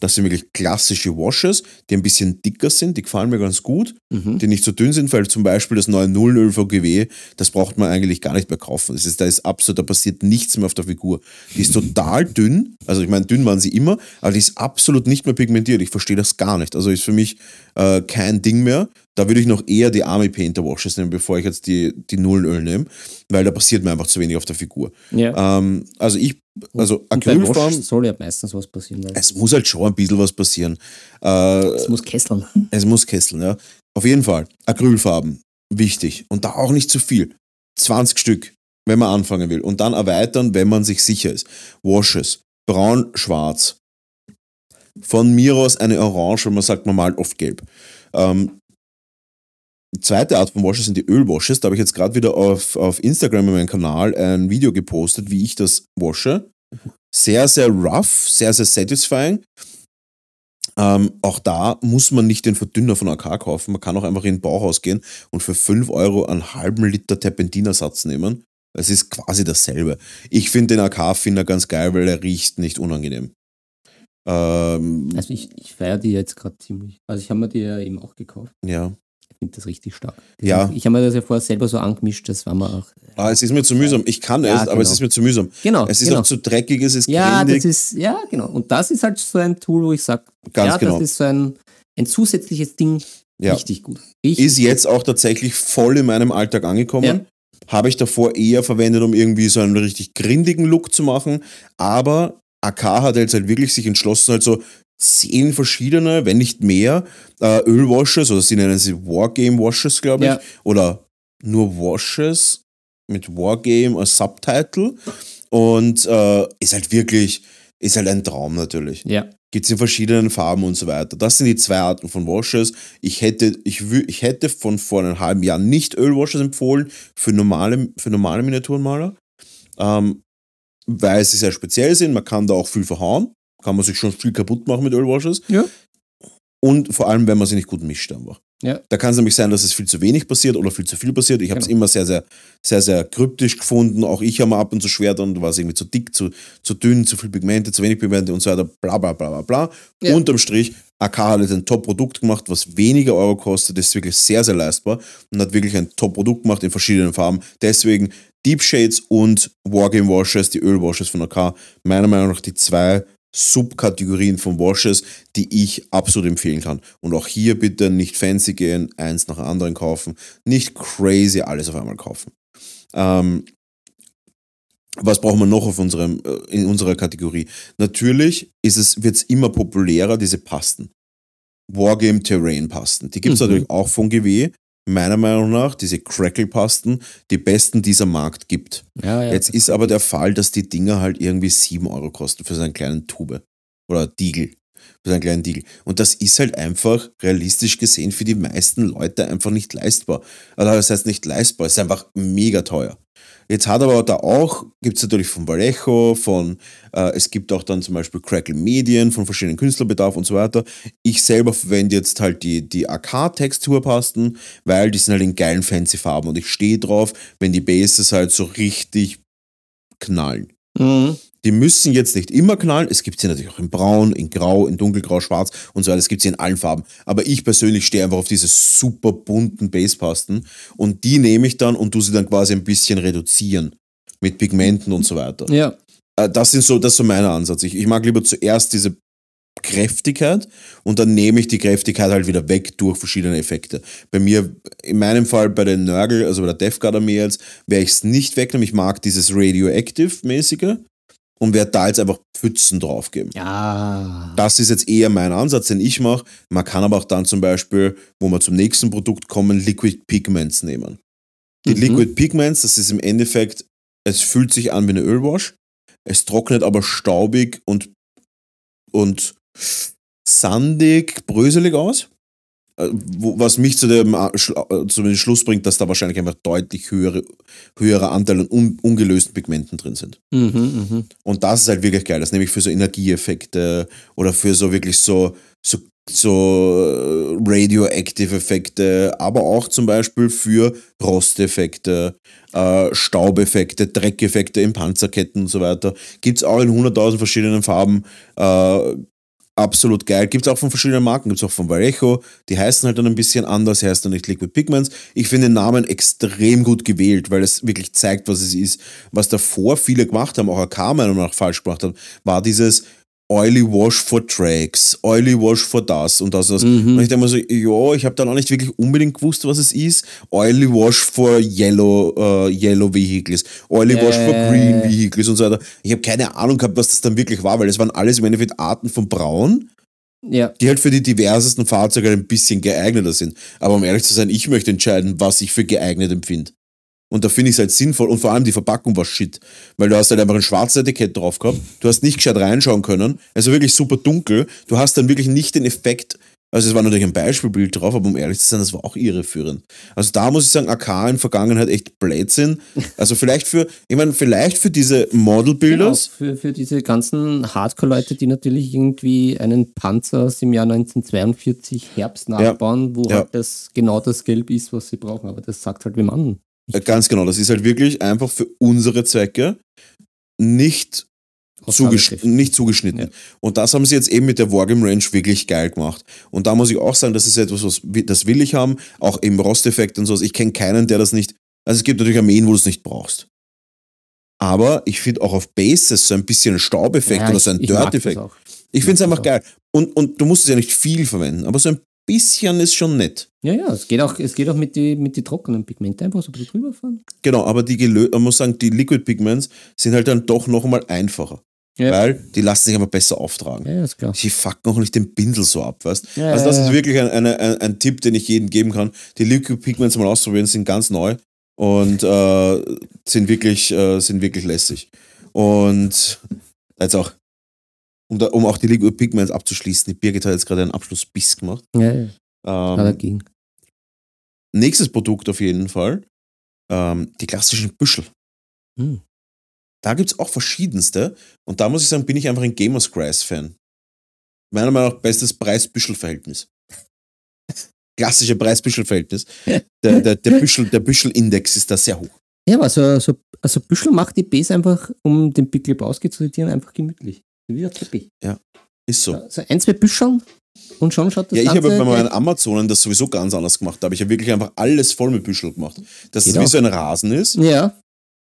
Das sind wirklich klassische Washes, die ein bisschen dicker sind, die gefallen mir ganz gut Mhm. die nicht so dünn sind, weil zum Beispiel das neue 00 VGW, das braucht man eigentlich gar nicht mehr kaufen. Das ist, da ist absolut, da passiert nichts mehr auf der Figur. Die ist total dünn, also ich meine, dünn waren sie immer, aber die ist absolut nicht mehr pigmentiert. Ich verstehe das gar nicht. Also ist für mich äh, kein Ding mehr. Da würde ich noch eher die Army Painter Washes nehmen, bevor ich jetzt die, die Nullenöl nehme, weil da passiert mir einfach zu wenig auf der Figur. ja. Ähm, also ich, also Acrylfarben, soll ja meistens was passieren. Es muss halt schon ein bisschen was passieren. Äh, es muss kesseln. *laughs* es muss kesseln, ja. Auf jeden Fall. Acrylfarben. Wichtig. Und da auch nicht zu viel. 20 Stück, wenn man anfangen will. Und dann erweitern, wenn man sich sicher ist. Washes. Braun, schwarz. Von mir aus eine Orange, weil man sagt, man malt oft gelb. Ähm, die zweite Art von Washes sind die Ölwashes. Da habe ich jetzt gerade wieder auf, auf Instagram in meinem Kanal ein Video gepostet, wie ich das wasche. Sehr, sehr rough, sehr, sehr satisfying. Ähm, auch da muss man nicht den Verdünner von AK kaufen. Man kann auch einfach in den Bauhaus gehen und für 5 Euro einen halben Liter Terpentinersatz nehmen. Es ist quasi dasselbe. Ich finde den AK-Finder ganz geil, weil er riecht nicht unangenehm. Ähm, Also ich, ich feiere die jetzt gerade ziemlich. Also ich habe mir die ja eben auch gekauft. ja. Ich finde das richtig stark. Die Ja. Ich habe mir das ja vorher selber so angemischt, das war mir auch. Ah, es ist mir zu mühsam. Ich kann Ja, es, aber es genau. ist mir zu mühsam. Genau. Es ist genau. auch zu dreckig, es ist ja, das ist, ja, genau. Und das ist halt so ein Tool, wo ich sage, ja, genau. das ist so ein, ein zusätzliches Ding. Ja. Richtig gut. Richtig ist jetzt auch tatsächlich voll in meinem Alltag angekommen. Ja. Habe ich davor eher verwendet, um irgendwie so einen richtig grindigen Look zu machen. Aber AK hat jetzt halt wirklich sich entschlossen, halt so zehn verschiedene, wenn nicht mehr, äh, Ölwashes, oder sie nennen sie Wargame Washes, glaube ich. Ja. Oder nur Washes mit Wargame als Subtitle. Und äh, ist halt wirklich, ist halt ein Traum natürlich Ja. gibt es in verschiedenen Farben und so weiter. Das sind die zwei Arten von Washes. Ich hätte, ich, ich hätte von vor einem halben Jahr nicht Ölwashes empfohlen für normale, für normale Miniaturenmaler, ähm, weil sie sehr speziell sind. Man kann da auch viel verhauen, kann man sich schon viel kaputt machen mit Ölwashes. Ja. Und vor allem, wenn man sie nicht gut mischt einfach. Ja. Da kann es nämlich sein, dass es viel zu wenig passiert oder viel zu viel passiert. Ich habe es Genau. immer sehr, sehr, sehr, sehr kryptisch gefunden. Auch ich habe mir ab und zu schwer dann, da war es irgendwie zu dick, zu, zu dünn, zu viel Pigmente, zu wenig Pigmente und so weiter, bla bla bla bla bla. Ja. Unterm Strich, AK hat jetzt ein Top-Produkt gemacht, was weniger Euro kostet, ist wirklich sehr, sehr leistbar und hat wirklich ein Top-Produkt gemacht in verschiedenen Farben. Deswegen Deep Shades und Wargame Washes, die Ölwashes von AK, meiner Meinung nach die zwei Subkategorien von Washes, die ich absolut empfehlen kann. Und auch hier bitte nicht fancy gehen, eins nach dem anderen kaufen, nicht crazy alles auf einmal kaufen. Ähm, was brauchen wir noch auf unserem, äh, in unserer Kategorie? Natürlich es, wird es immer populärer, diese Pasten. Wargame Terrain Pasten. Die gibt es Mhm. natürlich auch von GW. Meiner Meinung nach, diese Crackle-Pasten, die besten, die es am Markt gibt. Ja, ja. Jetzt ist aber der Fall, dass die Dinger halt irgendwie 7 Euro kosten für so einen kleinen Tube. Oder Diegel. Für so einen kleinen Diegel. Und das ist halt einfach realistisch gesehen für die meisten Leute einfach nicht leistbar. Also das heißt nicht leistbar, es ist einfach mega teuer. Jetzt hat aber da auch, gibt es natürlich von Vallejo, von, äh, es gibt auch dann zum Beispiel Crackle Medien von verschiedenen Künstlerbedarf und so weiter. Ich selber verwende jetzt halt die, die AK-Texturpasten, weil die sind halt in geilen fancy Farben und ich stehe drauf, wenn die Bases halt so richtig knallen. Mhm. Die müssen jetzt nicht immer knallen. Es gibt sie natürlich auch in Braun, in Grau, in Dunkelgrau, Schwarz und so weiter. Es gibt sie in allen Farben. Aber ich persönlich stehe einfach auf diese super bunten Basepasten und die nehme ich dann und tu sie dann quasi ein bisschen reduzieren mit Pigmenten und so weiter. Ja. Äh, Das, sind so, das ist so mein Ansatz. Ich, ich mag lieber zuerst diese Kräftigkeit und dann nehme ich die Kräftigkeit halt wieder weg durch verschiedene Effekte. Bei mir, in meinem Fall bei den Nörgel, also bei der Death Guard Armee jetzt, werde ich es nicht wegnehmen. Ich mag dieses Radioactive-mäßige und werde da jetzt einfach Pfützen draufgeben. Ja. Das ist jetzt eher mein Ansatz, den ich mache. Man kann aber auch dann zum Beispiel, wo wir zum nächsten Produkt kommen, Liquid Pigments nehmen. Die Mhm. Liquid Pigments, das ist im Endeffekt, es fühlt sich an wie eine Ölwash, es trocknet aber staubig und, und sandig, bröselig aus. Wo- Was mich zu dem, äh, äh, zu dem Schluss bringt, dass da wahrscheinlich einfach deutlich höhere, höherer Anteil an un, ungelösten Pigmenten drin sind. Mhm, mhm. Und das ist halt wirklich geil. Das ist nämlich für so Energieeffekte oder für so wirklich so, so, so äh, radioactive Effekte, aber auch zum Beispiel für Rosteffekte, äh, Staubeffekte, Dreckeffekte in Panzerketten und so weiter. Gibt es auch in 100.000 verschiedenen Farben. Äh, absolut geil. Gibt es auch von verschiedenen Marken, gibt es auch von Vallejo. Die heißen halt dann ein bisschen anders, heißt dann nicht Liquid Pigments. Ich finde den Namen extrem gut gewählt, weil es wirklich zeigt, was es ist. Was davor viele gemacht haben, auch AK meiner Meinung nach falsch gemacht haben, war dieses Oily Wash for Tracks, Oily Wash for das und das. und das. Mhm. Und ich denke mir so, ja, ich habe dann auch nicht wirklich unbedingt gewusst, was es ist. Oily Wash for Yellow, äh, Yellow Vehicles, Oily Ja, Wash for Green. Vehicles und so weiter. Ich habe keine Ahnung gehabt, was das dann wirklich war, weil es waren alles im Endeffekt Arten von Braun, Ja. die halt für die diversesten Fahrzeuge ein bisschen geeigneter sind. Aber um ehrlich zu sein, ich möchte entscheiden, was ich für geeignet empfinde. Und da finde ich es halt sinnvoll. Und vor allem die Verpackung war shit. Weil du hast halt einfach ein schwarzes Etikett drauf gehabt. Du hast nicht gescheit reinschauen können. Also wirklich super dunkel. Du hast dann wirklich nicht den Effekt. Also es war natürlich ein Beispielbild drauf, aber um ehrlich zu sein, das war auch irreführend. Also da muss ich sagen, AK in Vergangenheit echt Blödsinn. Also vielleicht für, ich meine, vielleicht für diese Genau, Model-Builders. für, für diese ganzen Hardcore-Leute, die natürlich irgendwie einen Panzer aus dem Jahr 1942 Herbst nachbauen, wo Ja. halt das genau das Gelb ist, was sie brauchen. Aber das sagt halt wem anderen. Äh, Ganz genau, das ist halt wirklich einfach für unsere Zwecke nicht, zugesch Aussagekräftig. nicht zugeschnitten. Ja. Und das haben sie jetzt eben mit der Wargame Range wirklich geil gemacht. Und da muss ich auch sagen, das ist etwas, was das will ich haben, auch im Rosteffekt und sowas. Ich kenne keinen, der das nicht. Also es gibt natürlich Armeen, wo du es nicht brauchst. Aber ich finde auch auf Bases so ein bisschen Staubeffekt Ja, oder ich- so ein ich Dirt-Effekt. auch. Ich finde es einfach geil. Und, und du musst es ja nicht viel verwenden, aber so ein bisschen ist schon nett. Ja, ja, es geht auch, es geht auch mit den mit die trockenen Pigmente einfach so ein bisschen drüber fahren. Genau, aber die gelö man muss sagen, die Liquid Pigments sind halt dann doch nochmal einfacher. Ja. Weil die lassen sich aber besser auftragen. Ja, ist klar. Sie fucken auch nicht den Pinsel so ab, weißt Ja, Also das ja, ist wirklich ein, eine, ein, ein Tipp, den ich jedem geben kann. Die Liquid Pigments mal ausprobieren, sind ganz neu und äh, sind, wirklich, äh, sind wirklich lässig. Und jetzt auch, um, da, um auch die Liquid Pigments abzuschließen, die Birgit hat jetzt gerade einen Abschlussbiss gemacht. Ja, ja, Ähm, dagegen. nächstes Produkt auf jeden Fall, ähm, die klassischen Büschel. Hm. Da gibt es auch verschiedenste. Und da muss ich sagen, bin ich einfach ein Gamers Grass-Fan. Meiner Meinung nach bestes Preis-Büschel-Verhältnis. *laughs* klassische Preis-Büschel-Verhältnis. *laughs* Der, der, der, Büschel, der Büschel-Index ist da sehr hoch. Ja, aber so, so, also Büschel macht die Base einfach, um den Pickel Lebowski zu zitieren, einfach gemütlich. Wie ein Teppich. Ist so. So ein, zwei Büscheln und schon schaut das Ja, ich habe bei meinen Amazonen das sowieso ganz anders gemacht. Da habe ich ja wirklich einfach alles voll mit Büschel gemacht. Dass es Geht wie so ein Rasen ist. Ja,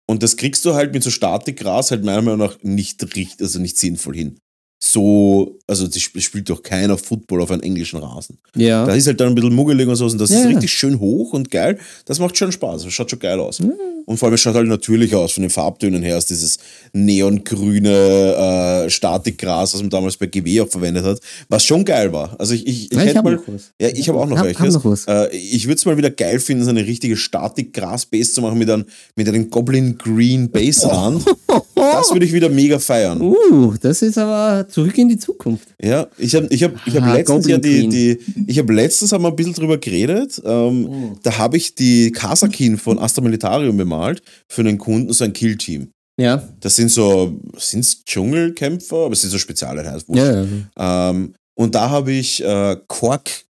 Und das kriegst du halt mit so Statikgras halt meiner Meinung nach nicht richtig, also nicht sinnvoll hin. So, also das sp- spielt doch keiner Football auf einem englischen Rasen. ja. Da ist halt dann ein bisschen muggelig und so und das Ja, ist richtig schön hoch und geil. Das macht schon Spaß, das schaut schon geil aus. Und vor allem, es schaut halt natürlich aus von den Farbtönen her, ist dieses neongrüne äh, Statikgras, was man damals bei GW auch verwendet hat, was schon geil war. Also ich, ich, ich Ja, ich hätte mal, ja, ich habe auch noch Hab- welches. hab noch was. Äh, ich würde es mal wieder geil finden, so eine richtige Statik-Gras-Base zu machen mit einem, mit einem Goblin Green Base-Rand. *laughs* Das würde ich wieder mega feiern. Uh, das ist aber zurück in die Zukunft. Ja, ich habe ich hab, ich hab Ah, letztens ja die, die, ich habe letztens haben wir ein bisschen drüber geredet. Ähm, Oh. Da habe ich die Kasakin von Astra Militarium bemalt für einen Kunden, so ein Kill-Team. Ja, Das sind so, sind's Dschungelkämpfer, aber es sind so Spezialeinheiten. ja, ja. Ähm, und da habe ich äh, Kork,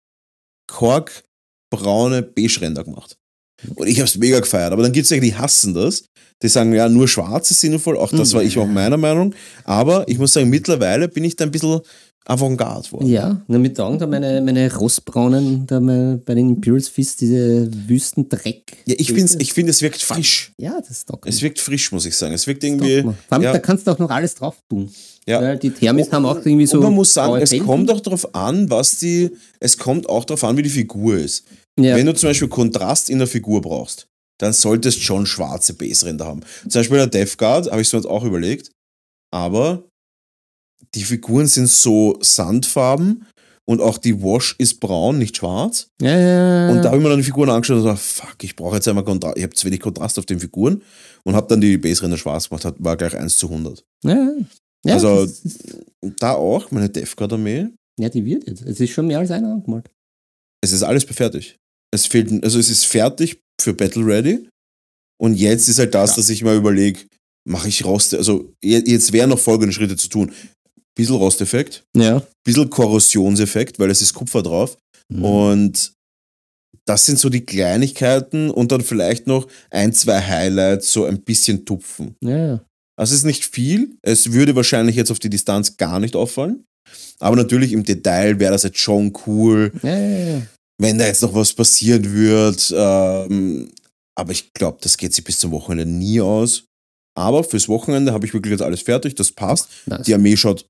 Kork braune Beige-Ränder gemacht. Und ich habe es mega gefeiert. Aber dann gibt es ja die hassen das. Die sagen, ja, nur schwarz ist sinnvoll. Auch das Mhm. war ich auch meiner Meinung. Aber ich muss sagen, mittlerweile bin ich da ein bisschen Avantgarde worden. Ja, na, mit Augen da meine, meine rostbraunen, da meine, bei den Imperials Fist, diese Wüstendreck. Ja, ich finde, ich find, es wirkt frisch. Ja, das taugt Es wirkt frisch, muss ich sagen. Es wirkt irgendwie. Vor allem, ja. da kannst du auch noch alles drauf tun. Ja. Weil die Thermis haben auch irgendwie so. und man muss sagen, es Felgen. kommt auch darauf an, was die. Es kommt auch darauf an, wie die Figur ist. Ja. Wenn du zum Beispiel Kontrast in der Figur brauchst, dann solltest du schon schwarze Base-Ränder haben. Zum Beispiel der Death Guard, habe ich mir jetzt auch überlegt. Aber die Figuren sind so Sandfarben und auch die Wash ist braun, nicht schwarz. ja, ja, ja. Und da habe ich mir dann die Figuren angeschaut und gesagt, fuck, ich brauche jetzt einmal Kontrast. Ich habe zu wenig Kontrast auf den Figuren und habe dann die Base-Ränder schwarz gemacht, hat, war gleich 1 zu 100. ja, ja, also- da auch, meine Death Guard-Armee, ja, die wird jetzt. Es ist schon mehr als einer angemalt. es ist alles fertig. Es fehlt, also es ist fertig für Battle Ready. Und jetzt ist halt das, Ja. dass ich mal überlege, mache ich Rost, also je- jetzt wären noch folgende Schritte zu tun. Bisschen Rosteffekt, Ja. bisschen Korrosionseffekt, weil es ist Kupfer drauf. Mhm. Und das sind so die Kleinigkeiten und dann vielleicht noch ein, zwei Highlights, so ein bisschen tupfen. Ja, ja. Also es ist nicht viel. Es würde wahrscheinlich jetzt auf die Distanz gar nicht auffallen. Aber natürlich im Detail wäre das jetzt schon cool, Ja, ja, ja. Wenn da jetzt noch was passieren wird. Ähm, aber ich glaube, das geht sich bis zum Wochenende nie aus. Aber fürs Wochenende habe ich wirklich jetzt alles fertig, das passt. Nice. Die Armee schaut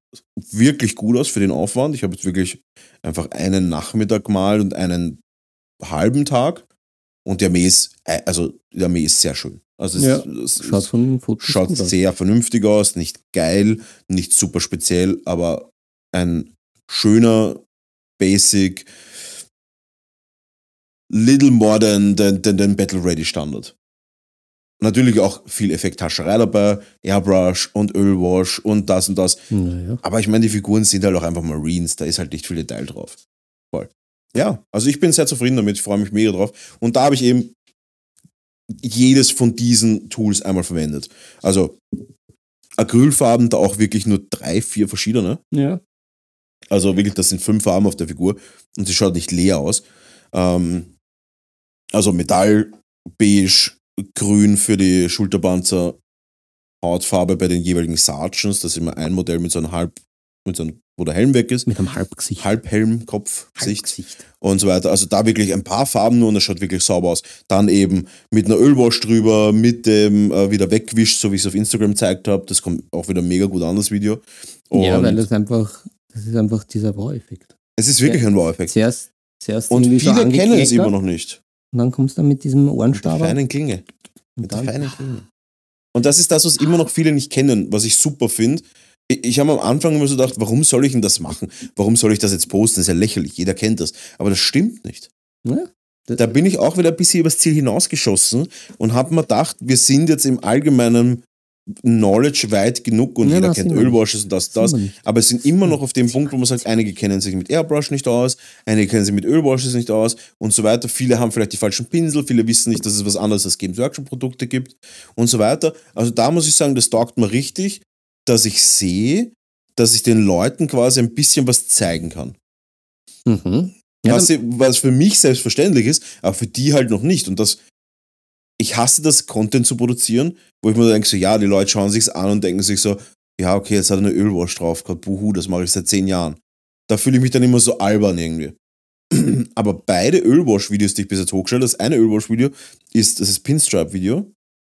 wirklich gut aus für den Aufwand. Ich habe jetzt wirklich einfach einen Nachmittag gemalt und einen halben Tag. Und die Armee ist, äh, also die Armee ist sehr schön. Also es, Ja, es, es Schaut von schaut aus. sehr vernünftig aus, nicht geil, nicht super speziell, aber ein schöner, basic, little more than den, den, den Battle Ready Standard. Natürlich auch viel Effekthascherei dabei, Airbrush und Ölwash und das und das. Naja. Aber ich meine, die Figuren sind halt auch einfach Marines, da ist halt nicht viel Detail drauf. Voll. Ja, also ich bin sehr zufrieden damit, ich freue mich mega drauf. Und da habe ich eben jedes von diesen Tools einmal verwendet. Also Acrylfarben, da auch wirklich nur drei, vier verschiedene. Ja. Also wirklich, das sind fünf Farben auf der Figur und sie schaut nicht leer aus. Ähm, also Metall, Beige, Grün für die Schulterpanzer, Hautfarbe bei den jeweiligen Sergeants. Das ist immer ein Modell mit so einem Halb, mit so einem, wo der Helm weg ist. Mit einem Halbgesicht. Halbhelm, Kopf, Gesicht Halbgesicht. und so weiter. Also da wirklich ein paar Farben nur und das schaut wirklich sauber aus. Dann eben mit einer Ölwash drüber, mit dem äh, wieder weggewischt, so wie ich es auf Instagram gezeigt habe. Das kommt auch wieder mega gut an, das Video. Und Ja, weil das einfach, das ist einfach dieser Wow-Effekt. es ist wirklich ein Wow-Effekt. Zuerst, zuerst Und viele kennen es immer noch nicht. Und dann kommst du mit diesem Mit der feinen Klinge. Mit der feinen Klinge. Und das ist das, was immer noch viele nicht kennen, was ich super finde. Ich, ich habe am Anfang immer so gedacht, warum soll ich denn das machen? Warum soll ich das jetzt posten? Das ist ja lächerlich, jeder kennt das. Aber das stimmt nicht. ja, das, Da bin ich auch wieder ein bisschen übers Ziel hinausgeschossen und habe mir gedacht, wir sind jetzt im allgemeinen Knowledge weit genug und Ja, jeder kennt Ölwashes und das, das. Aber es sind immer noch auf dem Punkt, wo man sagt, einige kennen sich mit Airbrush nicht aus, einige kennen sich mit Ölwashes nicht aus und so weiter. Viele haben vielleicht die falschen Pinsel, viele wissen nicht, dass es was anderes als Games Workshop Produkte gibt und so weiter. Also da muss ich sagen, das taugt mir richtig, dass ich sehe, dass ich den Leuten quasi ein bisschen was zeigen kann. Mhm. Ja, was, was für mich selbstverständlich ist, aber für die halt noch nicht. Und das, ich hasse das, Content zu produzieren, wo ich mir denke, so, ja, die Leute schauen sich's an und denken sich so, ja, okay, jetzt hat er eine Ölwash drauf gehabt, buhu, das mache ich seit zehn Jahren. Da fühle ich mich dann immer so albern irgendwie. *clears throat* Aber beide Ölwash-Videos, die ich bis jetzt hochgestellt habe, das eine Ölwash-Video ist das ist Pinstripe-Video,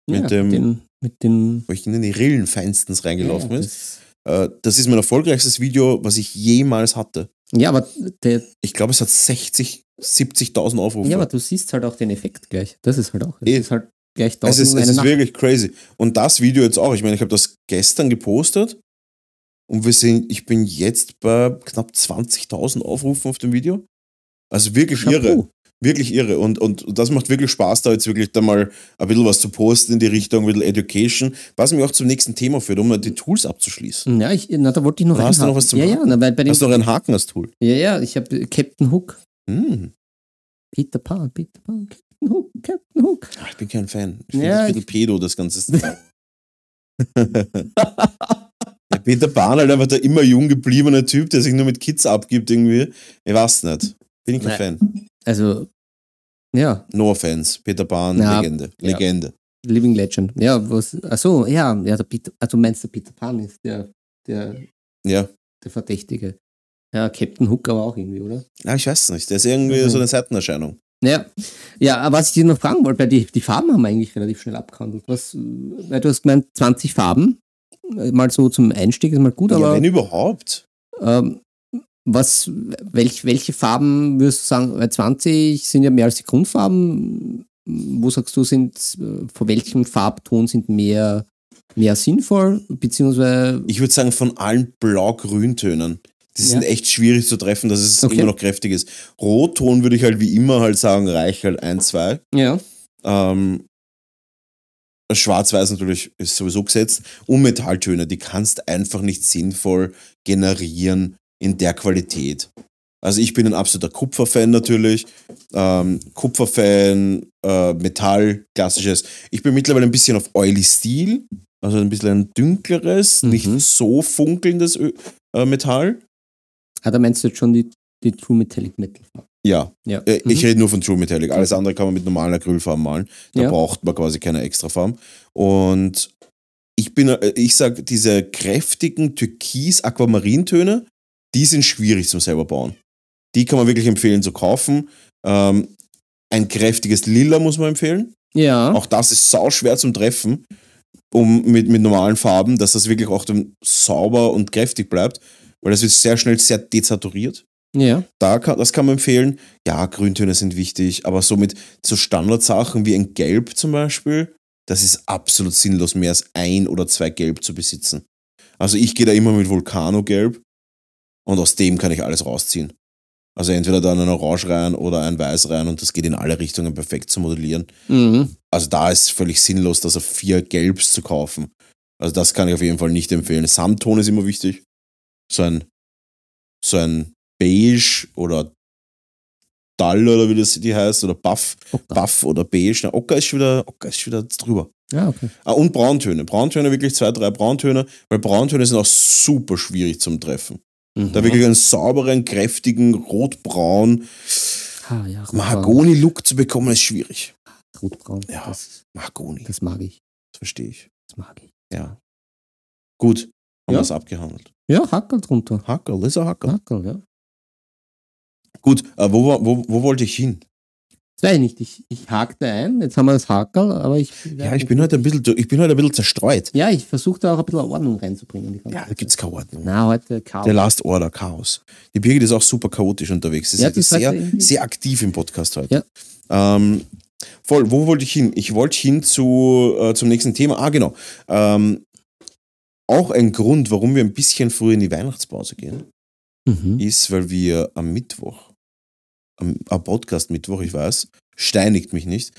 ja, mit dem- den, mit den wo ich in die Rillen feinstens reingelaufen ja, bin. das, Äh, Das ist mein erfolgreichstes Video, was ich jemals hatte. ja, aber der, Ich glaube, es hat 60, 70.000 Aufrufe. ja, aber du siehst halt auch den Effekt gleich. Das ist halt auch. Es Eh. ist halt gleich es tausend ist, und es ist wirklich crazy. Und das Video jetzt auch. Ich meine, ich habe das gestern gepostet und wir sind, ich bin jetzt bei knapp 20.000 Aufrufen auf dem Video. Also wirklich irre. Chapeau. Wirklich irre. Und, und das macht wirklich Spaß, da jetzt wirklich da mal ein bisschen was zu posten in die Richtung, ein bisschen Education, was mich auch zum nächsten Thema führt, um mal die Tools abzuschließen. Ja, ich, na, da wollte ich noch Hast du noch was zum Ja, ja, na, weil bei dem, Hast du noch einen Haken als Tool? ja, ja, ich habe Captain Hook. Hm. Peter Pan, Peter Pan, Captain Hook, Captain Hook. Ah, Ich bin kein Fan. Ich finde Ja, das ein bisschen pedo, das ganze Ja, Peter Pan, halt einfach der immer jung gebliebene Typ, der sich nur mit Kids abgibt irgendwie. Ich weiß nicht. Bin ich kein Nein. Fan. Also, ja, No offense. Peter Pan, Ja, Legende. ja. Legende. Living Legend. Ja, was, achso, ja, ja, der Peter, du meinst, der Peter Pan ist der, der, Ja. der Verdächtige. Ja, Captain Hook aber auch irgendwie, oder? ja, ich weiß nicht. Der ist irgendwie Mhm. so eine Seitenerscheinung. Ja, ja, aber was ich dir noch fragen wollte, weil die, die Farben haben wir eigentlich relativ schnell abgehandelt. Was, weil du hast gemeint, 20 Farben, mal so zum Einstieg ist mal gut, ja, aber wenn überhaupt. ähm, was, welch, welche Farben würdest du sagen, weil 20 sind ja mehr als die Grundfarben. Wo sagst du, sind, von welchem Farbton sind mehr, mehr sinnvoll, beziehungsweise Ich würde sagen, von allen Blau-Grüntönen. Die Ja. sind echt schwierig zu treffen, dass es Okay. immer noch kräftig ist. Rotton würde ich halt wie immer halt sagen, reich halt ein, zwei. ja, Ähm, Schwarz-Weiß natürlich ist sowieso gesetzt. Und Metalltöne, die kannst einfach nicht sinnvoll generieren in der Qualität. Also ich bin ein absoluter Kupferfan natürlich. Ähm, Kupferfan, äh, Metall, klassisches. Ich bin mittlerweile ein bisschen auf Oily Steel, also ein bisschen ein dünkleres, Mhm. nicht so funkelndes Ö äh, Metall. Ah, da meinst du jetzt schon die, die True Metallic Metal Farben. Ja, Ja. äh, ich Mhm. rede nur von True Metallic. Alles andere kann man mit normalen Acrylfarben malen. Da Ja. braucht man quasi keine Extrafarben. Und ich bin, äh, ich sage, diese kräftigen Türkis-Aquamarintöne, die sind schwierig zum selber bauen. Die kann man wirklich empfehlen zu kaufen. Ähm, ein kräftiges Lila muss man empfehlen. Ja, Auch das ist sau schwer zum Treffen, um mit, mit normalen Farben, dass das wirklich auch dann sauber und kräftig bleibt, weil das wird sehr schnell sehr dezaturiert ja. da kann, das kann man empfehlen. Ja, Grüntöne sind wichtig, aber so mit so Standardsachen wie ein Gelb zum Beispiel, das ist absolut sinnlos, mehr als ein oder zwei Gelb zu besitzen. Also ich gehe da immer mit Vulcano-Gelb und aus dem kann ich alles rausziehen. Also entweder dann ein Orange rein oder ein Weiß rein und das geht in alle Richtungen perfekt zu modellieren. Mhm. Also da ist völlig sinnlos, das auf vier Gelbs zu kaufen. Also das kann ich auf jeden Fall nicht empfehlen. Samtton ist immer wichtig. So ein, so ein Beige oder Dull oder wie das die heißt oder Buff, Ocker. Buff oder Beige. Na, Ocker ist schon wieder, Ocker ist wieder drüber. Ja, okay. Ah, und Brauntöne. Brauntöne, wirklich zwei, drei Brauntöne, weil Brauntöne sind auch super schwierig zum Treffen. Mhm. Da wirklich einen sauberen, kräftigen, rotbraun Ah, ja. Mahagoni-Look zu bekommen, ist schwierig. Rotbraun. Ja. Das, Mahagoni, das mag ich. das verstehe ich. Das mag ich. Ja. Gut, haben Ja. wir es abgehandelt. Ja, Hackel drunter. Hackerl, ist ein Hackerl. Hackel, ja. Gut, äh, wo, wo, wo wollte ich hin? Das weiß ich nicht. Ich, ich hakte ein, jetzt haben wir das Hackel, aber ich. Ja, ich bin heute ein bisschen, ich bin heute ein bisschen zerstreut. Ja, ich versuche da auch ein bisschen Ordnung reinzubringen. Ja, da gibt es keine Ordnung. Na, heute Chaos. Der Last Order, Chaos. Die Birgit ist auch super chaotisch unterwegs. Sie ist Ja, ist sehr, sehr aktiv im Podcast heute. Ähm, voll, wo wollte ich hin? Ich wollte hin zu, äh, zum nächsten Thema. Ah, genau. Ähm, auch ein Grund, warum wir ein bisschen früher in die Weihnachtspause gehen, Mhm. ist, weil wir am Mittwoch, am, am Podcast Mittwoch, ich weiß, steinigt mich nicht,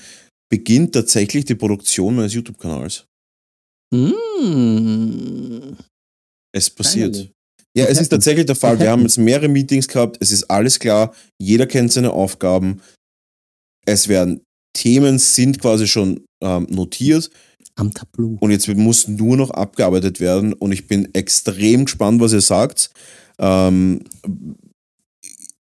beginnt tatsächlich die Produktion meines YouTube-Kanals. Mm. Es passiert. Finally. Ja, es ist tatsächlich der Fall. Wir *laughs* haben jetzt mehrere Meetings gehabt. Es ist alles klar. Jeder kennt seine Aufgaben. Es werden Themen sind quasi schon ähm, notiert Am Tableau. und jetzt muss nur noch abgearbeitet werden. Und ich bin extrem gespannt, was ihr sagt. Ähm,